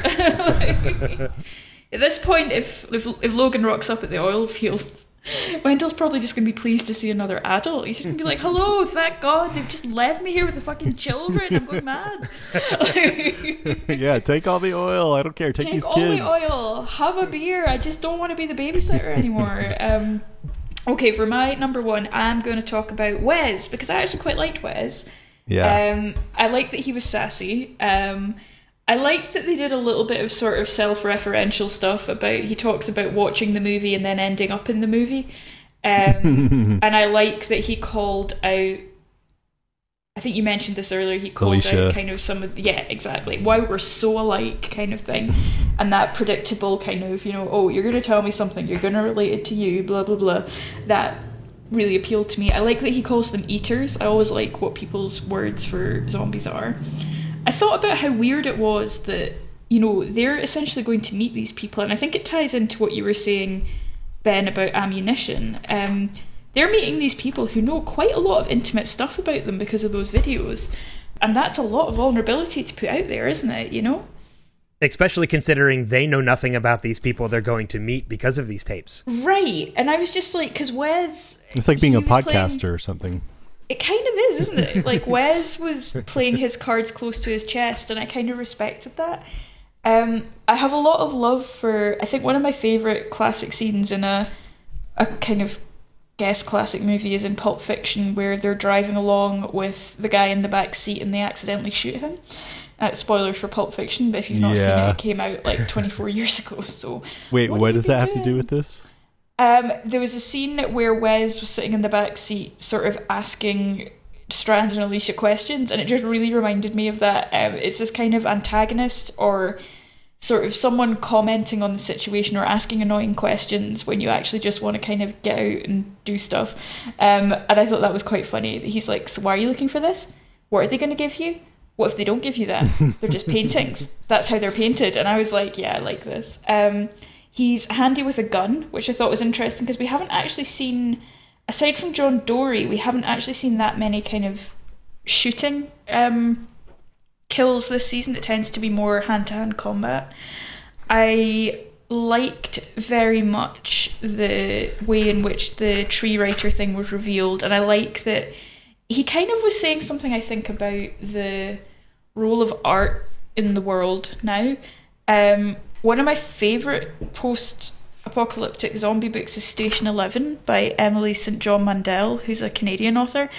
at this point, if, if if Logan rocks up at the oil fields, Wendell's probably just going to be pleased to see another adult. He's just going to be like, "Hello, thank God they've just left me here with the fucking children. I'm going mad." yeah take all the oil i don't care take, Take these all kids the oil. Have a beer. I just don't want to be the babysitter anymore. um, okay, for my number one, I'm going to talk about Wes because I actually quite liked Wes. yeah Um, I like that he was sassy. Um, I like that they did a little bit of sort of self-referential stuff about. He talks about watching the movie and then ending up in the movie, um, and I like that he called out. I think you mentioned this earlier. He called Alicia. out kind of some of yeah, exactly why we're so alike kind of thing, and that predictable kind of you know oh you're going to tell me something you're going to relate it to you blah blah blah that really appealed to me. I like that he calls them eaters. I always like what people's words for zombies are. I thought about how weird it was that, you know, they're essentially going to meet these people, and I think it ties into what you were saying, Ben, about ammunition. Um, they're meeting these people who know quite a lot of intimate stuff about them because of those videos. And that's a lot of vulnerability to put out there, isn't it? You know? Especially considering they know nothing about these people they're going to meet because of these tapes. Right. And I was just like, because Wes. it's like being a was playing- podcaster or something It kind of is, isn't it? Like Wes was playing his cards close to his chest, and I kind of respected that. Um, I have a lot of love for. I think one of my favorite classic scenes in a a kind of guest classic movie is in Pulp Fiction, where they're driving along with the guy in the back seat and they accidentally shoot him. Uh, spoilers for Pulp Fiction, but if you've not seen it, it came out like 24 years ago. So wait What what, does that have to do with this um, there was a scene where Wes was sitting in the back seat, sort of asking Strand and Alicia questions, and it just really reminded me of that. Um, it's this kind of antagonist or sort of someone commenting on the situation or asking annoying questions when you actually just want to kind of get out and do stuff. Um, and I thought that was quite funny. He's like, "So why are you looking for this? What are they going to give you? What if they don't give you that? They're just paintings. That's how they're painted." And I was like, "Yeah, I like this." Um, he's handy with a gun, which I thought was interesting because we haven't actually seen, aside from John Dorie, we haven't actually seen that many kind of shooting um, kills this season. It tends to be more hand to hand combat. I liked very much the way in which the tree writer thing was revealed, and I like that he kind of was saying something I think about the role of art in the world now. Um, one of my favourite post apocalyptic zombie books is Station 11 by Emily St. John Mandel, who's a Canadian author.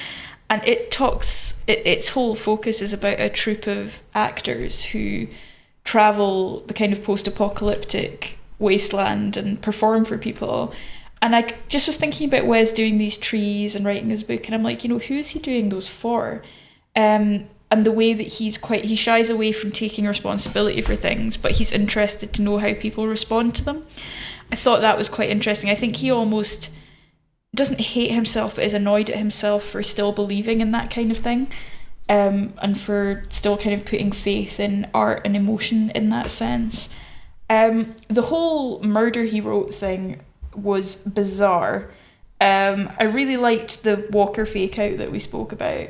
And it talks, it, its whole focus is about a troupe of actors who travel the kind of post apocalyptic wasteland and perform for people. And I just was thinking about Wes doing these trees and writing his book, and I'm like, you know, who's he doing those for? Um, and the way that he's quite, he shies away from taking responsibility for things, but he's interested to know how people respond to them. I thought that was quite interesting. I think he almost doesn't hate himself, but is annoyed at himself for still believing in that kind of thing. Um, and for still kind of putting faith in art and emotion in that sense. Um, the whole murder he wrote thing was bizarre. Um, I really liked the Walker fake out that we spoke about.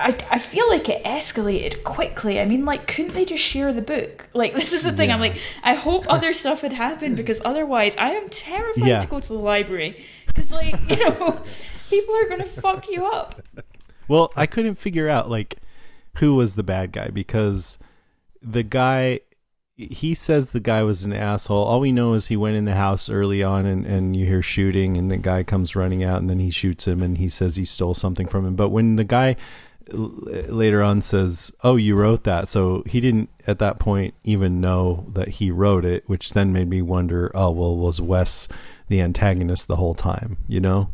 I, I feel like it escalated quickly. I mean, like, couldn't they just share the book? Like, this is the thing. I'm like, I hope other stuff had happened because otherwise, I am terrified Yeah. to go to the library because, like, you know, people are going to fuck you up. Well, I couldn't figure out like who was the bad guy because the guy he says the guy was an asshole. All we know is he went in the house early on and, and you hear shooting and the guy comes running out and then he shoots him and he says he stole something from him. But when the guy later on says, "Oh, you wrote that." So he didn't at that point even know that he wrote it, which then made me wonder, "Oh, well, was Wes the antagonist the whole time?" You know?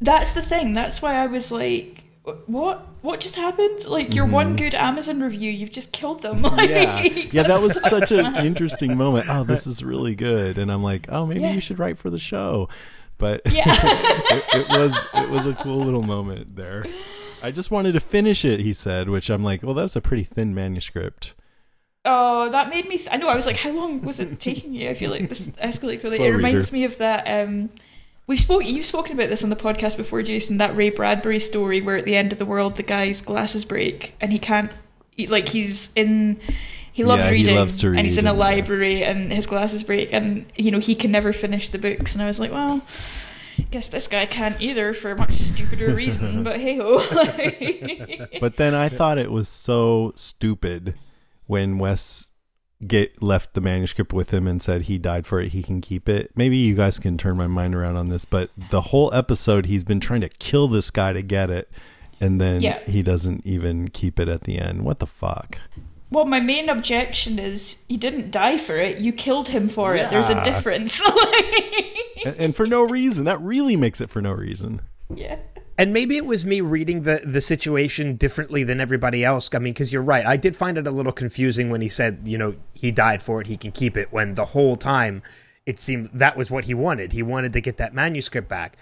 That's the thing. That's why I was like, what what just happened? Like your one good Amazon review, you've just killed them. Like, Mm-hmm. yeah, yeah, that was such an interesting moment. Oh, this is really good, and I'm like, oh, maybe Yeah. you should write for the show. But Yeah. it, it was it was a cool little moment there. I just wanted to finish it, he said, which I'm like, well, that's a pretty thin manuscript. Oh, that made me. Th- I know. I was like, how long was it taking you? I feel like this escalated really. It reminds reader. me of that. Um, we spoke. You've spoken about this on the podcast before, Jason. That Ray Bradbury story where at the end of the world the guy's glasses break and he can't. he- Like he's in. He loves Yeah, he reading, loves to and he's read in a and, yeah. library, and his glasses break, and you know he can never finish the books. And I was like, well, guess this guy can't either for a much stupider reason. but hey ho. But then I thought it was so stupid when Wes get left the manuscript with him and said he died for it, he can keep it. Maybe you guys can turn my mind around on this, but the whole episode he's been trying to kill this guy to get it, and then Yeah. he doesn't even keep it at the end. What the fuck? Well, my main objection is he didn't die for it. You killed him for it. There's a difference. And, and for no reason. That really makes it for no reason. yeah. And maybe it was me reading the the situation differently than everybody else. I mean, because you're right. I did find it a little confusing when he said, you know, he died for it, he can keep it. When the whole time it seemed that was what he wanted. He wanted to get that manuscript back,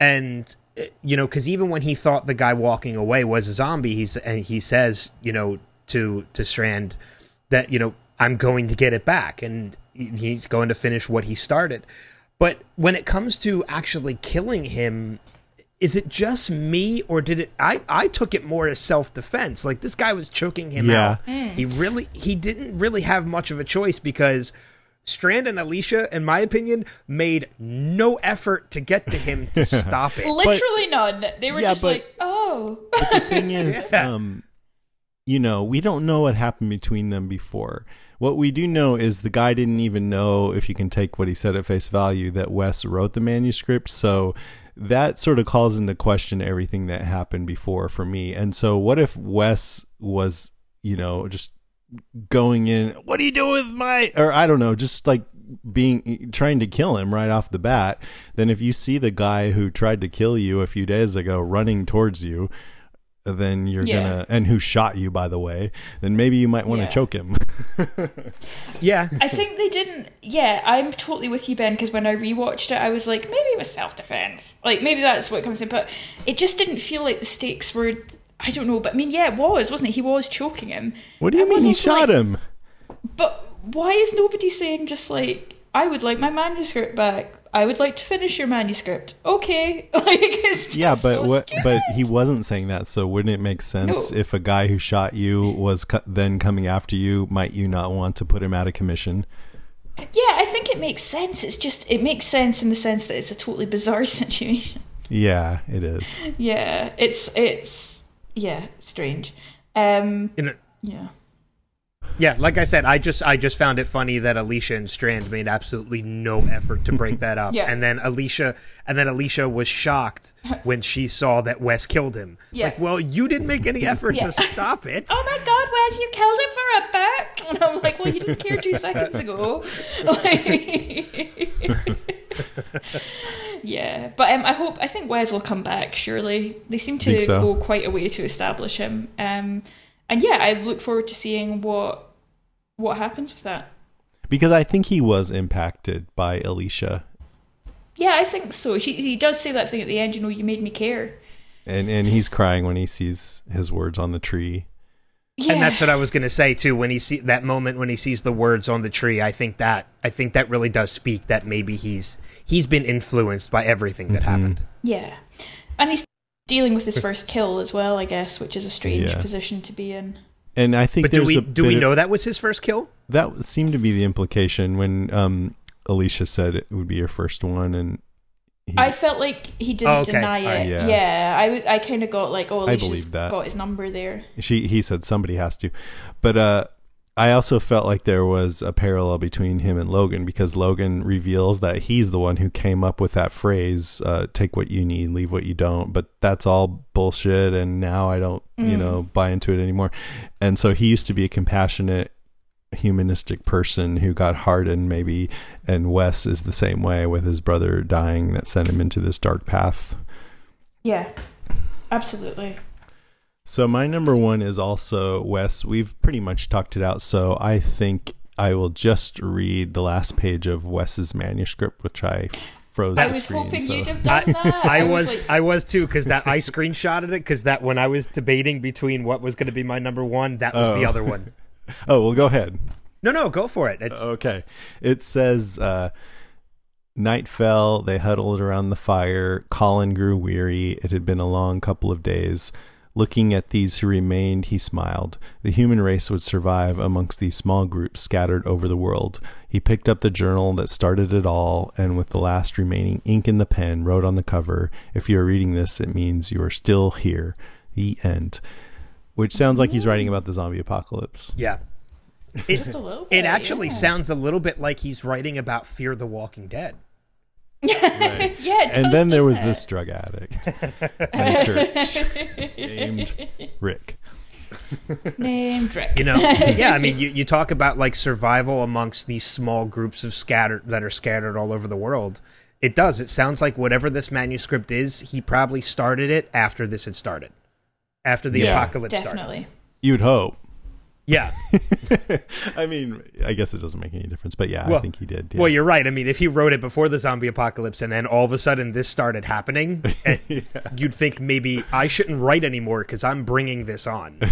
and uh, you know, because even when he thought the guy walking away was a zombie, he's and he says, you know, to to Strand that you know I'm going to get it back, and he's going to finish what he started. But when it comes to actually killing him, is it just me or did it I, I took it more as self-defense like this guy was choking him Yeah. out he really he didn't really have much of a choice because strand and alicia in my opinion made no effort to get to him to stop it Literally none. They were Yeah, just but- like, oh. the thing is, um, you know, we don't know what happened between them before. What we do know is the guy didn't even know, if you can take what he said at face value, that Wes wrote the manuscript. So that sort of calls into question everything that happened before for me. And so, what if Wes was, you know, just going in, what do you do with my, or I don't know, just like being trying to kill him right off the bat? Then, if you see the guy who tried to kill you a few days ago running towards you, then you're Yeah. gonna and who shot you by the way then maybe you might want to Yeah. choke him yeah I think they didn't. Yeah, I'm totally with you, Ben, because when I rewatched it, I was like, maybe it was self defense. Like, maybe that's what comes in, but it just didn't feel like the stakes were. I don't know, but I mean, yeah, it was, wasn't it? He was choking him. what do you I mean he shot like- him But why is nobody saying just like, I would like my manuscript back? I would like to finish your manuscript. Okay, like it's just yeah but so what stupid. but he wasn't saying that so wouldn't it make sense No. if a guy who shot you was cu- then coming after you might you not want to put him out of commission Yeah, I think it makes sense. It's just it makes sense in the sense that it's a totally bizarre situation. yeah it is yeah, it's it's yeah, strange. Um you know, yeah. Yeah like i said i just i just found it funny that alicia and strand made absolutely no effort to break that up Yeah. and then alicia and then alicia was shocked when she saw that wes killed him Yeah. like well you didn't make any effort Yeah. to stop it Oh my god, Wes, you killed him for a buck. And I'm like, well, you didn't care two seconds ago. Yeah, but um, I hope, I think Wes will come back, surely. They seem to so? go quite a way to establish him. Um, and yeah, I look forward to seeing what what happens with that. because i think he was impacted by alicia Yeah, I think so. He, he does say that thing at the end, you know, you made me care. and and he's crying when he sees his words on the tree Yeah. And that's what I was going to say too. When he see that moment when he sees the words on the tree, I think that I think that really does speak that maybe he's he's been influenced by everything that mm-hmm. happened. Yeah. And he's dealing with his first kill as well, I guess, which is a strange Yeah. position to be in. And i think But do we a do we bit of- know that was his first kill? that seemed to be the implication when um alicia said it would be your first one and he, I felt like he didn't Oh, okay. deny it. Alright. Yeah. Yeah. I was I kind of got like, oh, I believe that. got his number there. she he said somebody has to but uh i also felt like there was a parallel between him and logan because logan reveals that he's the one who came up with that phrase uh take what you need leave what you don't but that's all bullshit and now i don't you know buy into it anymore and so he used to be a compassionate humanistic person who got hardened maybe and wes is the same way with his brother dying that sent him into this dark path Yeah. Absolutely. So my number one is also Wes. We've pretty much talked it out, so I think I will just read the last page of Wes's manuscript, which I froze I the was screen. hoping so- you'd have I, done that. I was like, I was too because that I screenshotted it because that when I was debating between what was going to be my number one, that was the Oh. other one. Oh, well, go ahead. No, no, go for it. It's Okay. It says uh, night fell. They huddled around the fire. Colin grew weary. It had been a long couple of days. Looking at these who remained, he smiled. The human race would survive amongst these small groups scattered over the world. He picked up the journal that started it all, and with the last remaining ink in the pen, wrote on the cover, If you are reading this, it means you are still here. The end. Which sounds like he's writing about the zombie apocalypse. yeah. It, just a little it actually yeah. sounds a little bit like he's writing about Fear the Walking Dead. yeah, and then there was it? this drug addict in church named Rick. named Rick. You know, yeah. I mean, you, you talk about like survival amongst these small groups of scattered that are scattered all over the world. It does. It sounds like whatever this manuscript is, he probably started it after this had started, after the Yeah. apocalypse started. Definitely. You'd hope. Yeah. I mean, I guess it doesn't make any difference, but yeah, I think he did. yeah. Well, you're right. I mean, if he wrote it before the zombie apocalypse and then all of a sudden this started happening, eh, you'd think maybe I shouldn't write anymore because I'm bringing this on.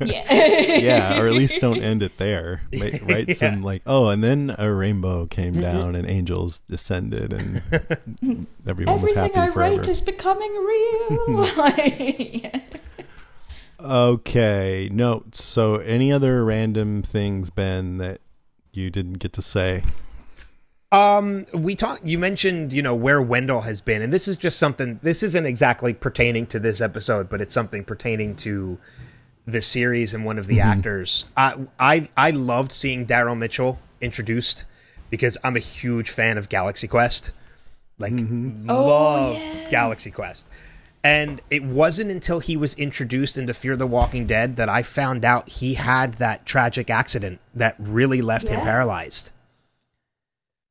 Yeah. yeah, or at least don't end it there. Ma- Write Yeah. some like, oh, and then a rainbow came down and angels descended and everyone was Everything happy I forever. write is becoming real. Like, Okay, notes. So, any other random things, Ben, that you didn't get to say? Um, we talked. You mentioned, you know, where Wendell has been, and this is just something. This isn't exactly pertaining to this episode, but it's something pertaining to the series and one of the actors. I I I loved seeing Daryl Mitchell introduced because I'm a huge fan of Galaxy Quest. Like, love Galaxy Quest. And it wasn't until he was introduced into Fear the Walking Dead that I found out he had that tragic accident that really left him paralyzed.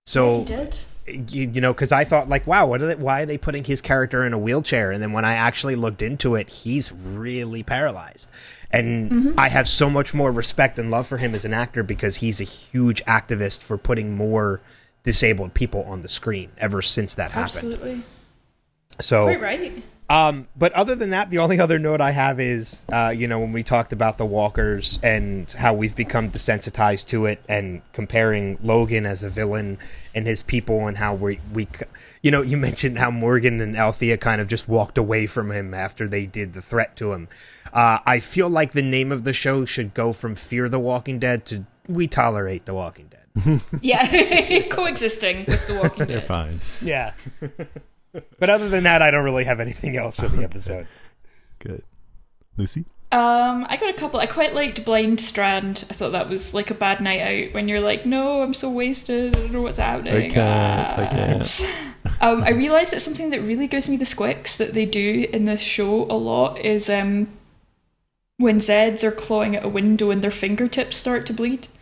So he did. you, you know, because I thought like, wow, what are they, why are they putting his character in a wheelchair? And then when I actually looked into it, he's really paralyzed. And mm-hmm. I have so much more respect and love for him as an actor because he's a huge activist for putting more disabled people on the screen ever since that happened. Absolutely. So Quite right. Um, but other than that, the only other note I have is, uh, you know, when we talked about the walkers and how we've become desensitized to it, and comparing Logan as a villain and his people, and how we, we, you know, you mentioned how Morgan and Althea kind of just walked away from him after they did the threat to him. Uh, I feel like the name of the show should go from Fear the Walking Dead to We Tolerate the Walking Dead. Yeah. Coexisting with The Walking Dead. They're fine. yeah. But other than that, I don't really have anything else for the episode. Good. Lucy? Um, I got a couple. I quite liked Blind Strand. I thought that was like a bad night out when you're like, no, I'm so wasted. I don't know what's happening. I can't. I Ah. can't. Um, I realised that something that really gives me the squicks that they do in this show a lot is um, when Zeds are clawing at a window and their fingertips start to bleed.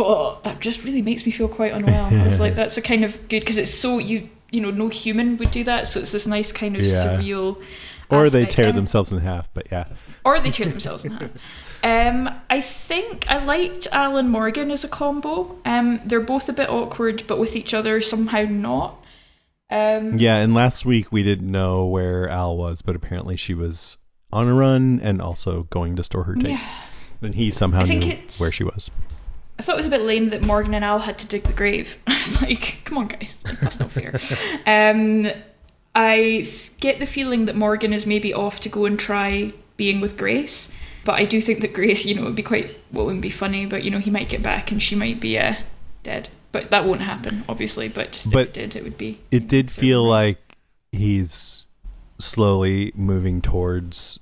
Oh, that just really makes me feel quite unwell. I was like, that's a kind of good because it's so you you know no human would do that, so it's this nice kind of Yeah. surreal. Or they tear Um, themselves in half, but yeah. or they tear themselves in half. Um, I think I liked Al and Morgan as a combo. Um, they're both a bit awkward, but with each other somehow not. Um, Yeah, and last week we didn't know where Al was, but apparently she was on a run and also going to store her tapes. And he somehow knew where she was. I thought it was a bit lame that Morgan and Al had to dig the grave. I was like, come on, guys, like, that's not fair. um, I get the feeling that Morgan is maybe off to go and try being with Grace, but I do think that Grace, you know, would be quite, well, wouldn't be funny, but you know, he might get back and she might be uh, dead. But that won't happen, obviously. But just But if it did, it would be. It did feel like he's slowly moving towards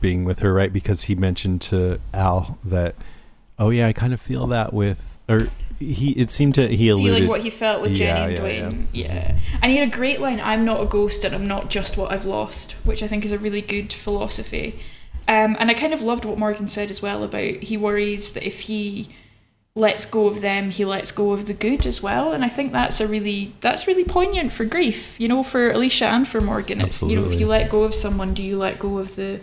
being with her, right? Because he mentioned to Al that, oh yeah, I kind of feel that with, or he. It seemed to he alluded feeling what he felt with Yeah, Jenny and yeah, Duane. Yeah. And he had a great line, I'm not a ghost and I'm not just what I've lost, which I think is a really good philosophy. Um, and I kind of loved what Morgan said as well about he worries that if he lets go of them, he lets go of the good as well. And I think that's a really that's really poignant for grief, you know, for Alicia and for Morgan. It's you know, if you let go of someone, do you let go of the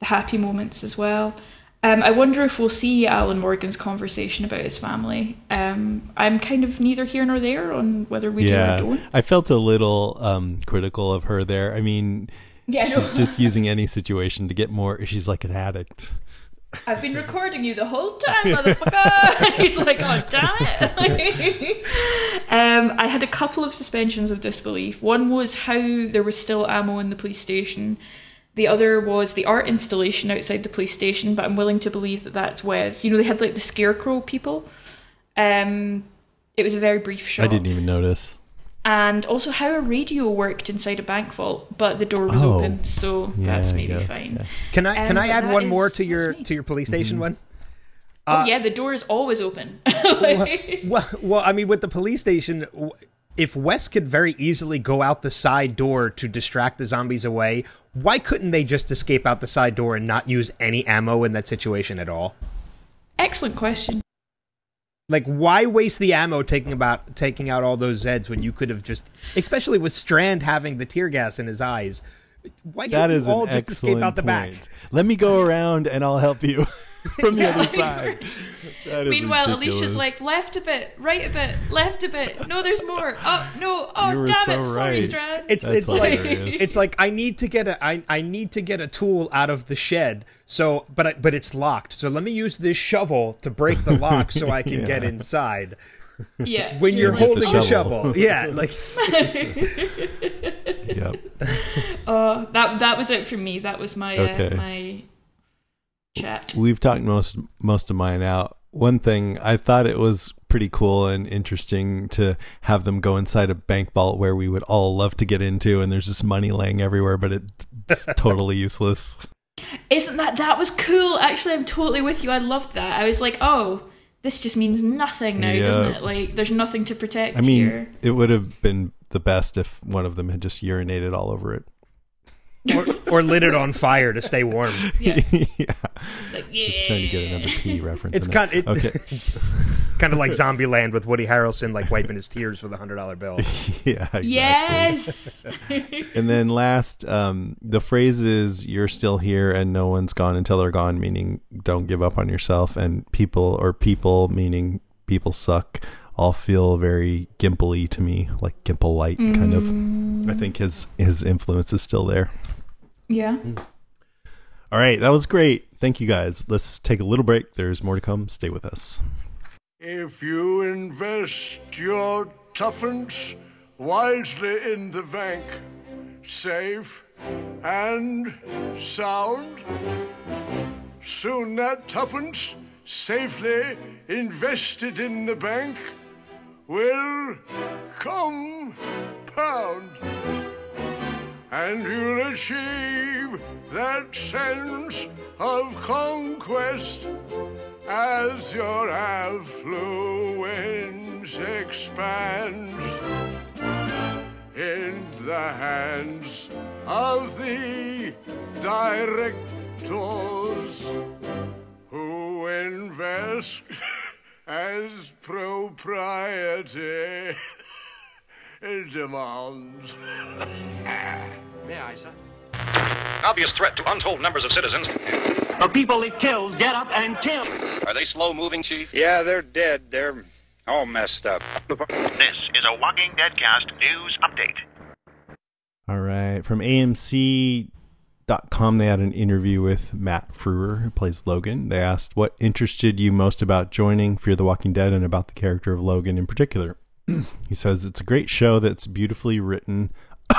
the happy moments as well. Um, I wonder if we'll see Al and Morgan's conversation about his family. Um, I'm kind of neither here nor there on whether we yeah, do or don't. I felt a little um, critical of her there. I mean, Yeah, she's just using any situation to get more. She's like an addict. I've been recording you the whole time, motherfucker. He's like, oh damn it. um, I had a couple of suspensions of disbelief. One was how there was still ammo in the police station. The other was the art installation outside the police station, but I'm willing to believe that that's Wes. You know, they had like the scarecrow people. Um, it was a very brief shot. I didn't even notice. And also how a radio worked inside a bank vault, but the door was Oh. open, so Yeah, that's maybe guess, fine. yeah. Can I can Um, I add that one more to your to your police station Mm-hmm. one? oh yeah, the door is always open. Like- Well, well, I mean, with the police station, if Wes could very easily go out the side door to distract the zombies away, why couldn't they just escape out the side door and not use any ammo in that situation at all? Excellent question. Like, why waste the ammo taking about taking out all those Zeds when you could have just, especially with Strand having the tear gas in his eyes, why That can't is you all just escape out the back? Let me go around and I'll help you from the other like- side. That is Meanwhile, ridiculous. Alicia's like left a bit, right a bit, left a bit. No, there's more. Oh no! Oh damn so it! Sorry, right. Strand. It's That's it's like it's like I need to get a I, I need to get a tool out of the shed. So, but I, but it's locked. So let me use this shovel to break the lock so I can get inside. yeah. When you're with the holding a shovel. shovel, yeah, like Yep. Oh, that that was it for me. That was my Okay. uh, my chat. We've talked most most of mine out. One thing I thought it was pretty cool and interesting to have them go inside a bank vault where we would all love to get into, and there's just money laying everywhere, but it's totally useless. Isn't that that was cool? Actually, I'm totally with you. I loved that. I was like, oh, this just means nothing now, Yeah. doesn't it? Like, there's nothing to protect I mean, here. it would have been the best if one of them had just urinated all over it. Or, or lit it on fire to stay warm. Yeah. yeah. Like, yeah. Just trying to get another P reference. It's kind there. it, okay. kind of like Zombieland with Woody Harrelson like wiping his tears for the hundred dollar bill. yeah. Exactly. Yes. And then last, um, the phrase is "You're still here and no one's gone until they're gone," meaning don't give up on yourself. And people or people, meaning people suck. All feel very gimply to me, like Gimple light kind of. Mm. I think his his influence is still there. yeah. Mm. All right, that was great. Thank you guys. Let's take a little break. There's more to come. Stay with us. If you invest your tuppence wisely in the bank, safe and sound, soon that tuppence safely invested in the bank will come compound. And you'll achieve that sense of conquest as your affluence expands in the hands of the directors who invest as propriety demands. May I, sir? Obvious threat to untold numbers of citizens. The people it kills get up and kill. Are they slow moving, Chief? Yeah, they're dead. They're all messed up. This is a Walking Dead cast news update. All right. From AMC.com, they had an interview with Matt Frewer, who plays Logan. They asked what interested you most about joining Fear the Walking Dead and about the character of Logan in particular. he says it's a great show that's beautifully written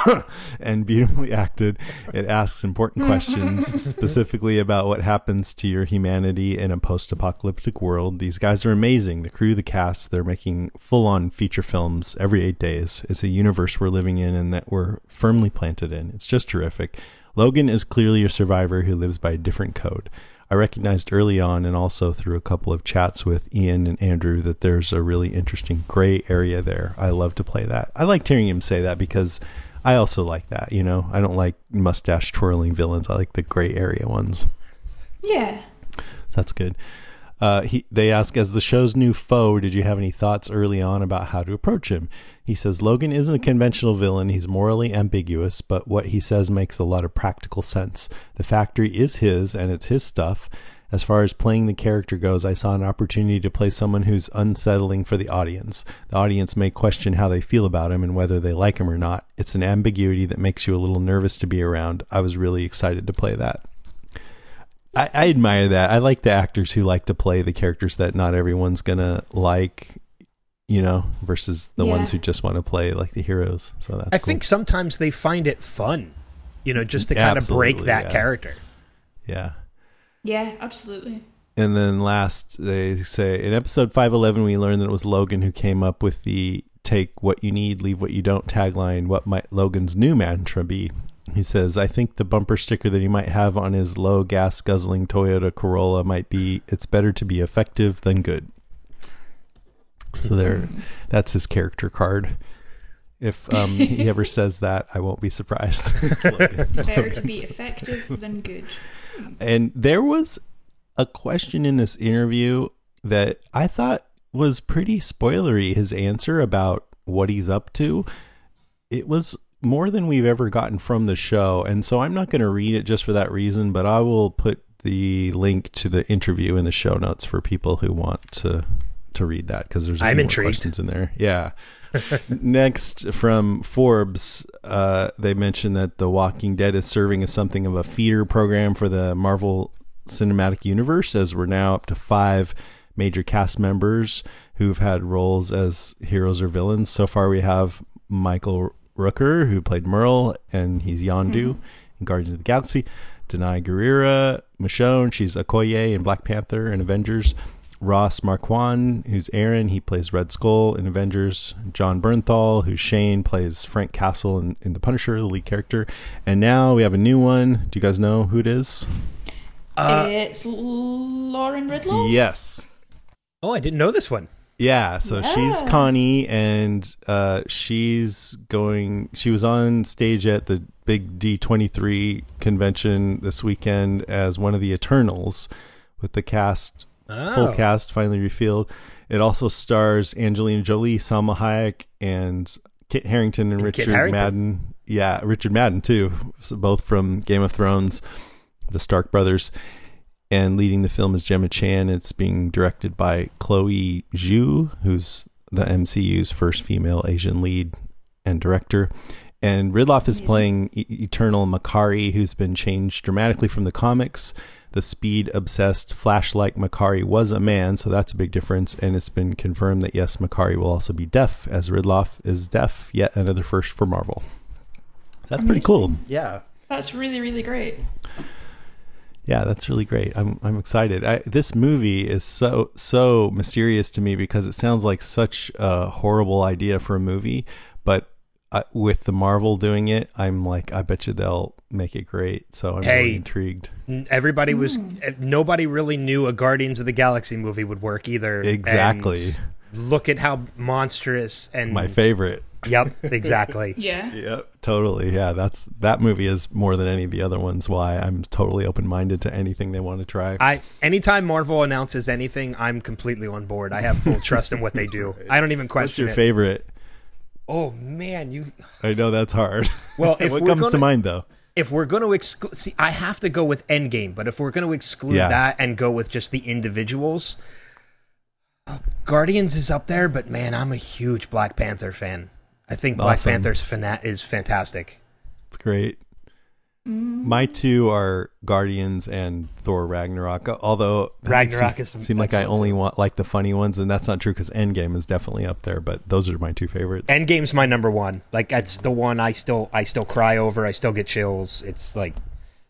and beautifully acted. It asks important questions, specifically about what happens to your humanity in a post apocalyptic world. These guys are amazing. The crew, the cast, they're making full on feature films every eight days. It's a universe we're living in and that we're firmly planted in. It's just terrific. Logan is clearly a survivor who lives by a different code. I recognized early on and also through a couple of chats with Ian and Andrew that there's a really interesting gray area there. I love to play that. I liked hearing him say that because I also like that, you know. I don't like mustache twirling villains. I like the gray area ones. Yeah. That's good. Uh, he, they ask, as the show's new foe, did you have any thoughts early on about how to approach him? He says, Logan isn't a conventional villain. He's morally ambiguous, but what he says makes a lot of practical sense. The factory is his, and it's his stuff. As far as playing the character goes, I saw an opportunity to play someone who's unsettling for the audience. The audience may question how they feel about him and whether they like him or not. It's an ambiguity that makes you a little nervous to be around. I was really excited to play that. I, I admire that. I like the actors who like to play the characters that not everyone's gonna like, you know, versus the Yeah. ones who just want to play like the heroes. So that's I cool. think sometimes they find it fun, you know, just to kind of break that yeah. character. yeah. Yeah, absolutely. And then last, they say in episode 511, we learned that it was Logan who came up with the take what you need, leave what you don't tagline. What might Logan's new mantra be? He says, I think the bumper sticker that he might have on his low gas guzzling Toyota Corolla might be, it's better to be effective than good. So there, that's his character card. If um, he ever says that, I won't be surprised. It's better to be effective than good. And there was a question in this interview that I thought was pretty spoilery. His answer about what he's up to, it was more than we've ever gotten from the show. And so I'm not going to read it just for that reason, but I will put the link to the interview in the show notes for people who want to to read that because there's a I'm intrigued. questions in there. Yeah. Next, from Forbes, uh, they mentioned that The Walking Dead is serving as something of a feeder program for the Marvel Cinematic Universe, as we're now up to five major cast members who've had roles as heroes or villains. So far, we have Michael Rooker, who played Merle, and he's Yondu mm-hmm. in Guardians of the Galaxy. Danai Gurira, Michonne, she's Okoye in Black Panther and Avengers. Ross Marquand, who's Aaron, he plays Red Skull in Avengers. Jon Bernthal, who's Shane, plays Frank Castle in, in The Punisher, the lead character. And now we have a new one. Do you guys know who it is? Uh, it's Lauren Ridloff. Yes. Oh, I didn't know this one. Yeah, so she's Connie, and uh, she's going. She was on stage at the big D23 convention this weekend as one of the Eternals, with the cast, full Oh. cast finally revealed. It also stars Angelina Jolie, Salma Hayek, and Kit Harington and And Richard Harington. Madden. Yeah, Richard Madden too, so both from Game of Thrones, the Stark brothers and leading the film is Gemma Chan. It's being directed by Chloe Zhao, who's the MCU's first female Asian lead and director. And Ridloff is playing e- Eternal Makari, who's been changed dramatically from the comics. The speed obsessed, flash like Makari was a man, so that's a big difference. And it's been confirmed that yes, Makari will also be deaf, as Ridloff is deaf. Yet another first for Marvel. That's pretty cool. Yeah. That's really, really great. Yeah, that's really great. I'm I'm excited. I, this movie is so so mysterious to me because it sounds like such a horrible idea for a movie, but uh, with the Marvel doing it, I'm like, I bet you they'll make it great. So I'm Hey. really intrigued. Everybody was. eh, Nobody really knew a Guardians of the Galaxy movie would work either. Exactly. And look at how monstrous and My favorite. Yep, exactly. Yeah. Yep, totally. Yeah, that's that movie is more than any of the other ones. Why I'm totally open minded to anything they want to try. I anytime Marvel announces anything, I'm completely on board. I have full trust in what they do. I don't even question What's your it. favorite? Oh man, you. I know that's hard. Well, if what comes to gonna- mind though? If we're going to exclude, see, I have to go with Endgame. But if we're going to exclude Yeah. that and go with just the individuals, oh, Guardians is up there. But man, I'm a huge Black Panther fan. I think Black Panther's fana- is fantastic. It's great. My two are Guardians and Thor Ragnarok. Although that makes me Ragnarok is some seem like I only want like the funny ones, and that's not true because Endgame is definitely up there. But those are my two favorites. Endgame's my number one. Like that's the one I still I still cry over. I still get chills. It's like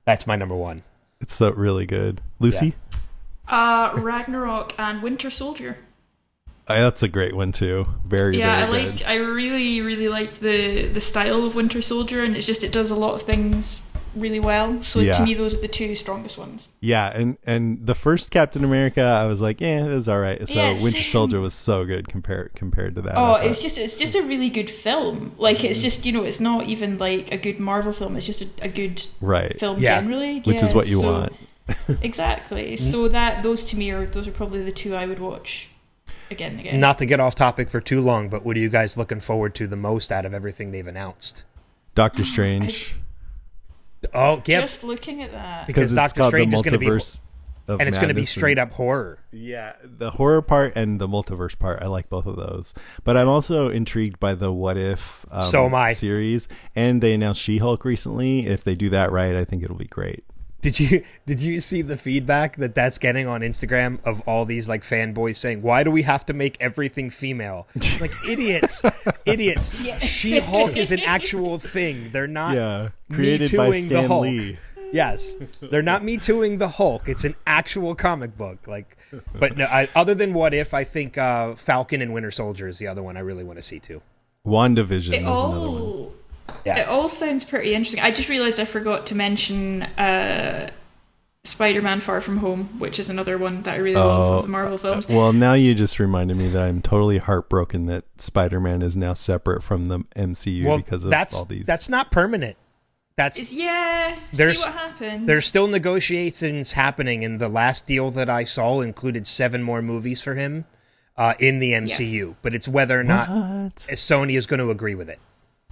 that's my number one. It's so really good. Lucy, Uh, Ragnarok and Winter Soldier. Uh, that's a great one too. Very yeah, I like. good. I really, really like the the style of Winter Soldier, and it's just it does a lot of things really well. So Yeah. to me, those are the two strongest ones. Yeah, and and the first Captain America, I was like, yeah, it was all right. So Yeah, Winter. Soldier was so good compared compared to that. Oh, I it's just it's just a really good film. Like it's just you know it's not even like a good Marvel film. It's just a, a good right, film Yeah. generally, which is what you so- want. exactly. So that those to me are those are probably the two I would watch again and again. Not to get off topic for too long, but what are you guys looking forward to the most out of everything they've announced? Doctor Strange. Oh, yep. Just looking at that. because it's Doctor called the Strange is going to be, multiverse and it's going to be madness and- straight up horror. Yeah, the horror part and the multiverse part. I like both of those. But I'm also intrigued by the what if um, So am I. series. And they announced She Hulk recently. If they do that right, I think it'll be great. Did you did you see the feedback that that's getting on Instagram of all these like fanboys saying, "Why do we have to make everything female?" like idiots, idiots. She Hulk is an actual thing. They're not Yeah, created by Me-tooing the Stan Hulk. Lee. Yes, they're not me tooing the Hulk. It's an actual comic book. Like, but no, I, other than what if, I think uh, Falcon and Winter Soldier is the other one I really want to see too. WandaVision It is all, another one. Yeah. it all sounds pretty interesting. I just realized I forgot to mention uh, Spider-Man: Far From Home, which is another one that I really love of the Marvel films. Oh, Well, now you just reminded me that I'm totally heartbroken that Spider-Man is now separate from the MCU well, because of that's all these. that's not permanent. That's It's- yeah, There's- see what happens. There's still negotiations happening, and the last deal that I saw included seven more movies for him uh, in the MCU. But it's whether or not What? Sony is going to agree with it.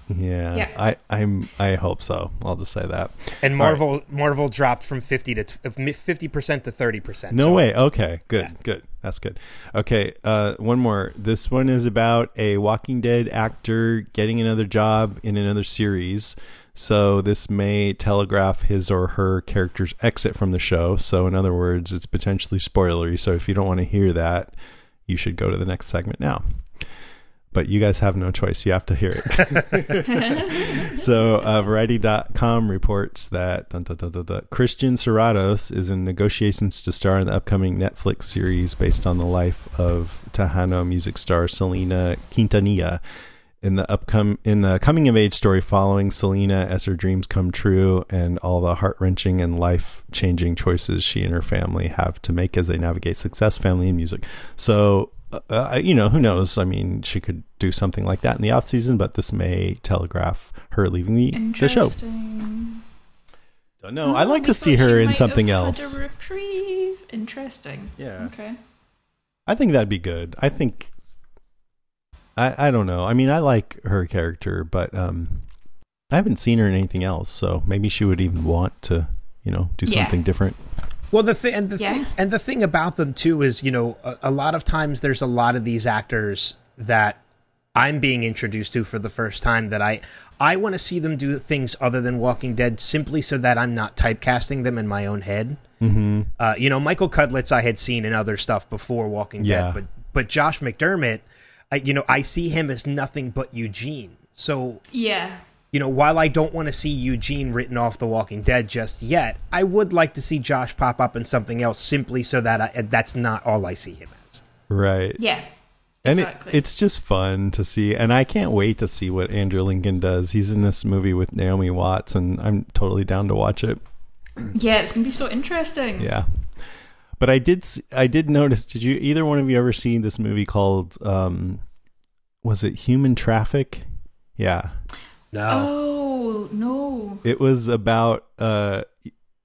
Yeah, Yeah. I I'm I hope so. I'll just say that. And All right. Marvel Marvel dropped from fifty to fifty percent to thirty percent. No way. Okay, good, good. That's good. Okay, uh, one more. This one is about a Walking Dead actor getting another job in another series. So this may telegraph his or her character's exit from the show. So in other words, it's potentially spoilery. So if you don't want to hear that, you should go to the next segment now. But you guys have no choice. You have to hear it. so uh, variety.com reports that dun, dun, dun, christian serratos is in negotiations to star in the upcoming netflix series based on the life of tejano music star selena quintanilla in the upcom in the coming of age story following selena as her dreams come true and all the heart-wrenching and life-changing choices she and her family have to make as they navigate success family and music so uh, you know who knows i mean she could do something like that in the off season but this may telegraph her leaving the, the show don't know i'd like to see her in something else A reprieve. Interesting. Yeah. Okay. I think that'd be good. I think I I don't know. I mean, I like her character, but um I haven't seen her in anything else, so maybe she would even want to, you know, do Yeah. something different. Well, the thing and the Yeah. thing and the thing about them too is, you know, a, a lot of times there's a lot of these actors that I'm being introduced to for the first time that I I want to see them do things other than Walking Dead simply so that I'm not typecasting them in my own head. Mm-hmm. Uh, you know, Michael Cudlitz I had seen in other stuff before Walking Yeah. Dead, but but Josh McDermitt, I, you know, I see him as nothing but Eugene. So Yeah. You know, while I don't want to see Eugene written off The Walking Dead just yet, I would like to see Josh pop up in something else simply so that I, that's not all I see him as. Right. Yeah. And Exactly. it, it's just fun to see, and I can't wait to see what Andrew Lincoln does. He's in this movie with Naomi Watts, and I'm totally down to watch it. Yeah, it's gonna be so interesting. Yeah, but I did I did notice. Did you either one of you ever seen this movie called um, was it Human Traffic? Yeah, No. Oh no. it was about uh,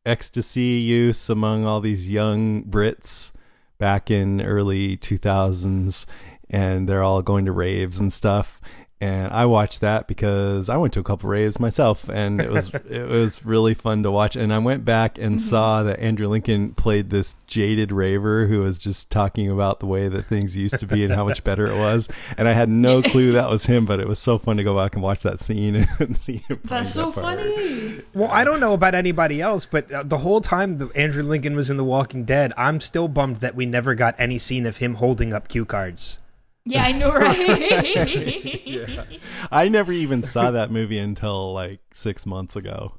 ecstasy use among all these young Brits back in early 2000s and they're all going to raves and stuff and I watched that because I went to a couple raves myself and it was it was really fun to watch and I went back and saw that Andrew Lincoln played this jaded raver who was just talking about the way that things used to be and how much better it was and I had no clue that was him but it was so fun to go back and watch that scene and see him That's so that funny. Well, I don't know about anybody else, but uh, the whole time that Andrew Lincoln was in The Walking Dead, I'm still bummed that we never got any scene of him holding up cue cards. Yeah, I know, right? I never even saw that movie until like six months ago.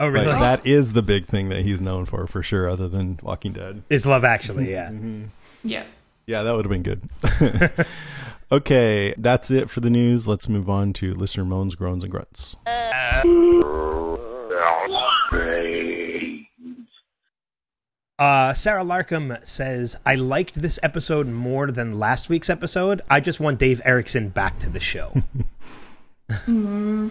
Oh, really? But that is the big thing that he's known for, for sure, other than Walking Dead. It's Love Actually, yeah. yeah. Yeah, that would have been good. okay, that's it for the news. Let's move on to listener moans, groans, and grunts. Uh, Sarah Larkham says, I liked this episode more than last week's episode. I just want Dave Erickson back to the show. Mm.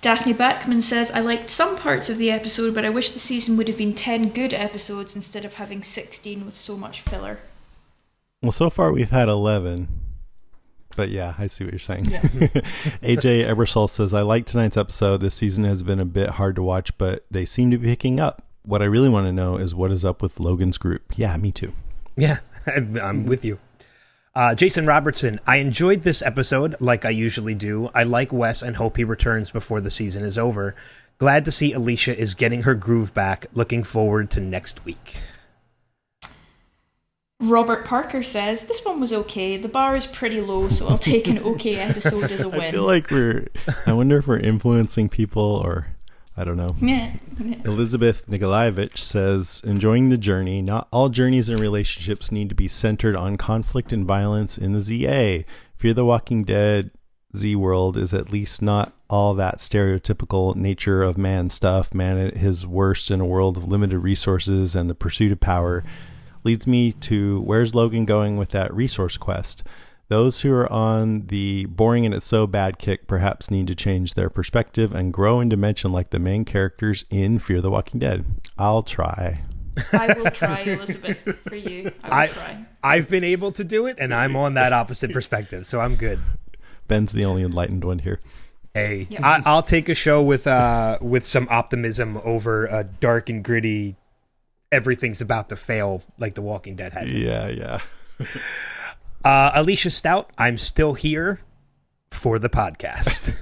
Daphne Backman says, I liked some parts of the episode, but I wish the season would have been 10 good episodes instead of having 16 with so much filler. Well, so far we've had 11. But yeah, I see what you're saying. Yeah. AJ Ebersol says, I like tonight's episode. This season has been a bit hard to watch, but they seem to be picking up. What I really want to know is what is up with Logan's group. Yeah, me too. Yeah, I'm with you. Uh, Jason Robertson, I enjoyed this episode like I usually do. I like Wes and hope he returns before the season is over. Glad to see Alicia is getting her groove back. Looking forward to next week. Robert Parker says, This one was okay. The bar is pretty low, so I'll take an okay episode as a win. I feel like we're, I wonder if we're influencing people or I don't know. Elizabeth Nikolaevich says, enjoying the journey. Not all journeys and relationships need to be centered on conflict and violence in the ZA. Fear the Walking Dead Z world is at least not all that stereotypical nature of man stuff. Man at his worst in a world of limited resources and the pursuit of power. Leads me to where's Logan going with that resource quest? Those who are on the boring and it's so bad kick perhaps need to change their perspective and grow in dimension like the main characters in Fear the Walking Dead. I'll try. I will try, Elizabeth, for you. I will I, try. I've been able to do it, and I'm on that opposite perspective, so I'm good. Ben's the only enlightened one here. Hey, I, I'll take a show with uh with some optimism over a dark and gritty. Everything's about to fail, like The Walking Dead has. Yeah, yeah. Uh, Alicia Stout, I'm still here for the podcast.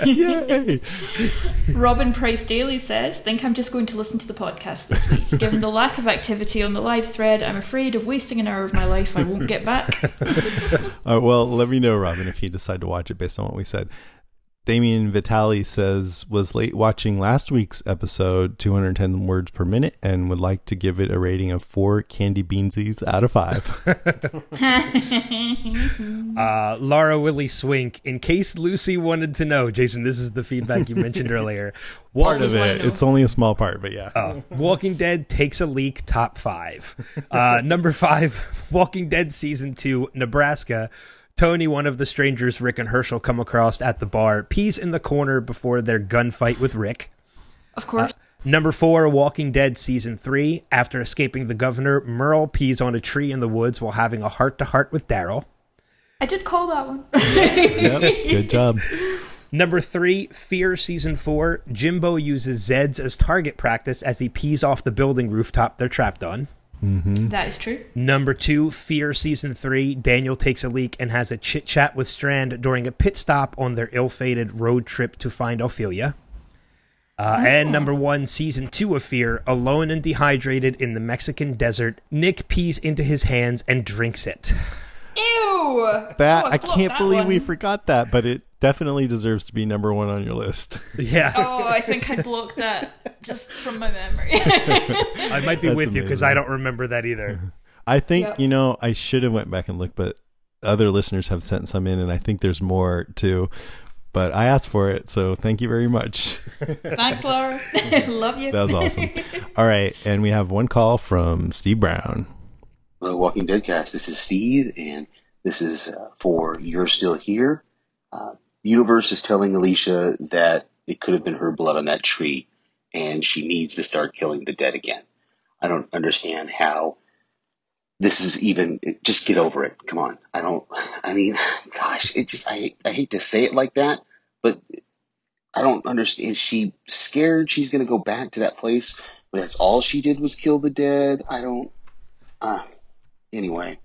Yay! Robin Price Daly says, Think I'm just going to listen to the podcast this week. Given the lack of activity on the live thread, I'm afraid of wasting an hour of my life I won't get back. Uh, well, let me know, Robin, if you decide to watch it based on what we said. Damien Vitali says was late watching last week's episode, 210 words per minute, and would like to give it a rating of four candy beansies out of five. uh, Laura Willie Swink, in case Lucy wanted to know, Jason, this is the feedback you mentioned earlier. part of it. It's only a small part, but yeah. Oh, Walking Dead takes a leak, top five. Uh, number five, Walking Dead season two, Nebraska. Tony, one of the strangers Rick and Hershel come across at the bar, pees in the corner before their gunfight with Rick. Of course. Uh, number four, Walking Dead season three. After escaping the governor, Merle pees on a tree in the woods while having a heart to heart with Daryl. I did call that one. yep, good job. Number three, Fear Season 4. Jimbo uses Zeds as target practice as he pees off the building rooftop they're trapped on. Mm-hmm. That is true. Number two, Fear Season 3. Daniel takes a leak and has a chit chat with Strand during a pit stop on their ill fated road trip to find Ophelia. Uh, Oh. And number one, Season 2 of Fear. Alone and dehydrated in the Mexican desert, Nick pees into his hands and drinks it. Ew! That Oh, I blocked can't that believe one. we forgot that, but it definitely deserves to be number one on your list. Yeah. Oh, I think I blocked that just from my memory. I might be That's with you because. I don't remember that either. I think Yep. you know I should have went back and looked, but other listeners have sent some in, and I think there's more too. But I asked for it, so thank you very much. Thanks, Laura. Love you. that was awesome. All right, and we have one call from Steve Brown. Hello, Walking Dead cast. This is Steve, and this is uh, for You're Still Here. Uh, the universe is telling Alicia that it could have been her blood on that tree, and she needs to start killing the dead again. I don't understand how this is even. just get over it. Come on. I don't. I mean, gosh, it just. I hate- I hate to say it like that, but I don't understand. Is she scared she's going to go back to that place where that's all she did was kill the dead? I don't. Uh, anyway,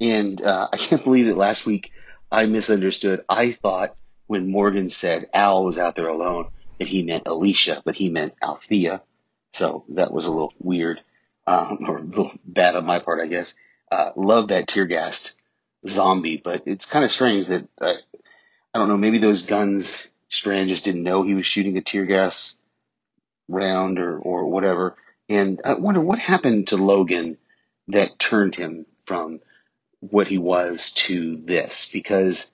and uh, I can't believe that last week I misunderstood. I thought when Morgan said Al was out there alone that he meant Alicia, but he meant Althea. So that was a little weird, um, or a little bad on my part, I guess. Uh, love that tear gassed zombie, but it's kind of strange that uh, I don't know. Maybe those guns, Strand just didn't know he was shooting a tear gas round or or whatever. And I wonder what happened to Logan that turned him from what he was to this because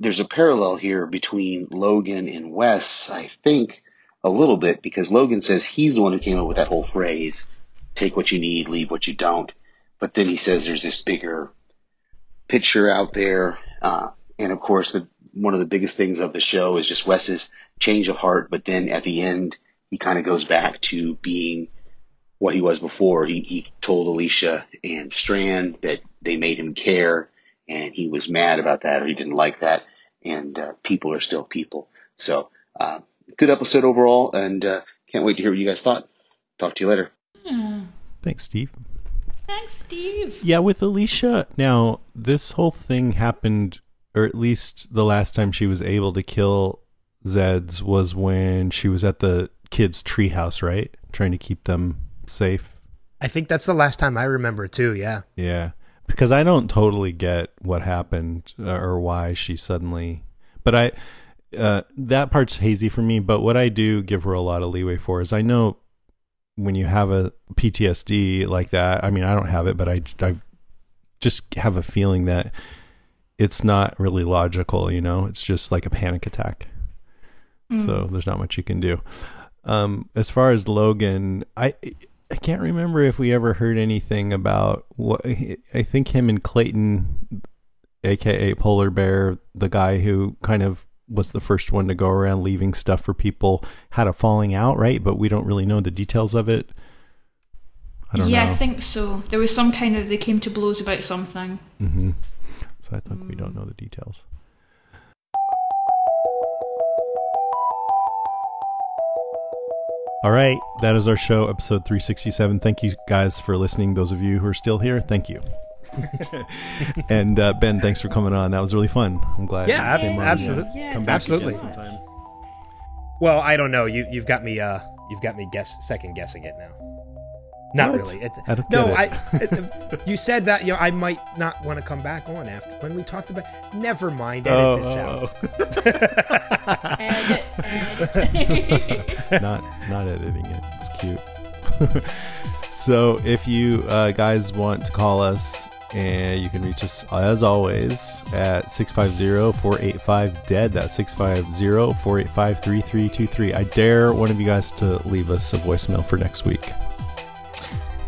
there's a parallel here between Logan and Wes, I think, a little bit because Logan says he's the one who came up with that whole phrase, take what you need, leave what you don't. But then he says there's this bigger picture out there. Uh, and of course, the, one of the biggest things of the show is just Wes's change of heart, but then at the end, he kind of goes back to being what he was before. He, he told Alicia and Strand that they made him care, and he was mad about that, or he didn't like that. And uh, people are still people. So, uh, good episode overall, and uh, can't wait to hear what you guys thought. Talk to you later. Thanks, Steve. Thanks, Steve. Yeah, with Alicia, now this whole thing happened, or at least the last time she was able to kill Zeds was when she was at the kids' treehouse, right? Trying to keep them safe. I think that's the last time I remember too. Yeah. Yeah, because I don't totally get what happened uh, or why she suddenly, but I uh, that part's hazy for me. But what I do give her a lot of leeway for is I know when you have a PTSD like that. I mean, I don't have it, but I I just have a feeling that it's not really logical. You know, it's just like a panic attack. So there's not much you can do. Um, as far as Logan, I I can't remember if we ever heard anything about what I think him and Clayton, aka Polar Bear, the guy who kind of was the first one to go around leaving stuff for people, had a falling out, right? But we don't really know the details of it. I don't yeah, know. I think so. There was some kind of they came to blows about something. hmm So I think we don't know the details. All right, that is our show, episode 367. Thank you guys for listening. Those of you who are still here, thank you. and uh, Ben, thanks for coming on. That was really fun. I'm glad. Yeah, you ab- came on. absolute- Yeah. Come back absolutely. again sometime. Well, I don't know. You you've got me. Uh, you've got me guess second guessing it now. Not What? really. It's, I don't no, get I. it. it- you said that you know I might not want to come back on after when we talked about. Never mind. Edit Oh, this out. Edit, edit. not not editing it. It's cute. so if you uh, guys want to call us, and you can reach us as always at 650-485-DEAD. That's 650-485-3323. I dare one of you guys to leave us a voicemail for next week.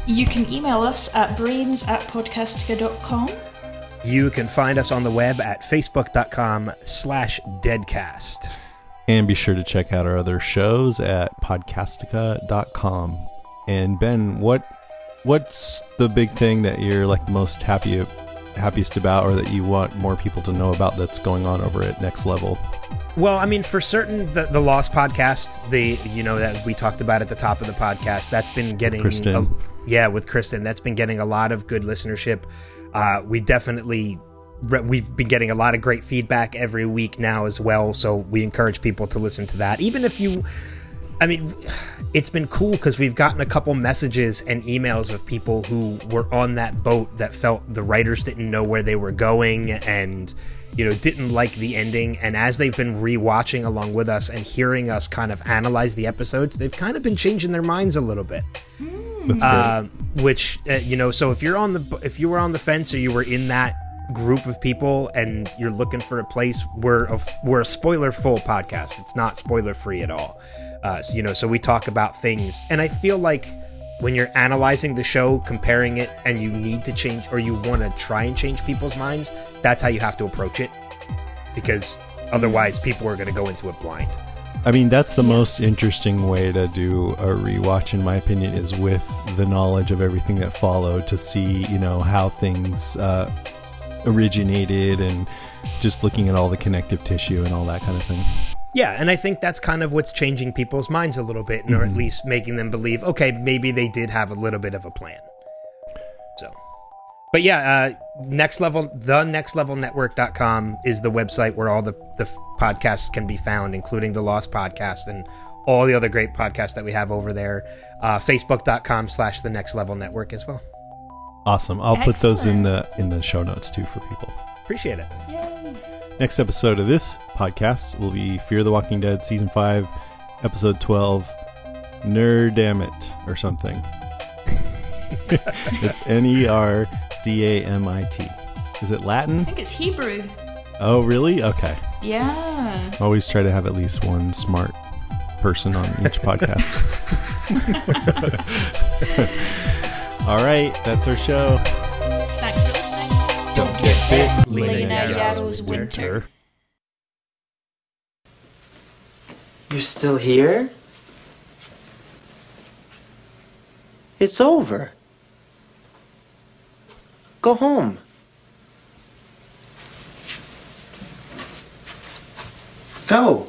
You can email us at brains at podcastica.com. You can find us on the web at facebook.com slash deadcast. And be sure to check out our other shows at podcastica.com. And Ben, what what's the big thing that you're like most happy happiest about or that you want more people to know about that's going on over at Next Level? Well, I mean, for certain, the, the Lost podcast, the you know that we talked about at the top of the podcast, that's been getting Kristen. a- yeah, with Kristen, that's been getting a lot of good listenership. Uh, we definitely re- we've been getting a lot of great feedback every week now as well. So we encourage people to listen to that, even if you. I mean, it's been cool because we've gotten a couple messages and emails of people who were on that boat that felt the writers didn't know where they were going and, you know, didn't like the ending. And as they've been rewatching along with us and hearing us kind of analyze the episodes, they've kind of been changing their minds a little bit. That's Uh, which uh, you know, so if you're on the if you were on the fence or you were in that group of people and you're looking for a place, we're a, we're a spoiler full podcast. It's not spoiler free at all. Uh, so, you know, so we talk about things, and I feel like when you're analyzing the show, comparing it, and you need to change or you want to try and change people's minds, that's how you have to approach it, because otherwise people are going to go into it blind. I mean, that's the most interesting way to do a rewatch, in my opinion, is with the knowledge of everything that followed to see, you know, how things uh, originated and just looking at all the connective tissue and all that kind of thing. Yeah, and I think that's kind of what's changing people's minds a little bit, or at least making them believe, okay, maybe they did have a little bit of a plan. So, but yeah, uh, next level, the next level network.com is the website where all the, the podcasts can be found, including the Lost Podcast and all the other great podcasts that we have over there. Uh, Facebook.com slash the next level network as well. Awesome. I'll put those in the in the show notes too for people. Appreciate it. Next episode of this podcast will be Fear the Walking Dead season 5 episode 12 Nerdamit or something. it's N E R D A M I T. Is it Latin? I think it's Hebrew. Oh, really? Okay. Yeah. Always try to have at least one smart person on each podcast. All right, that's our show bit Lena Yaddle's winter. You're still here? It's over. Go home. Go.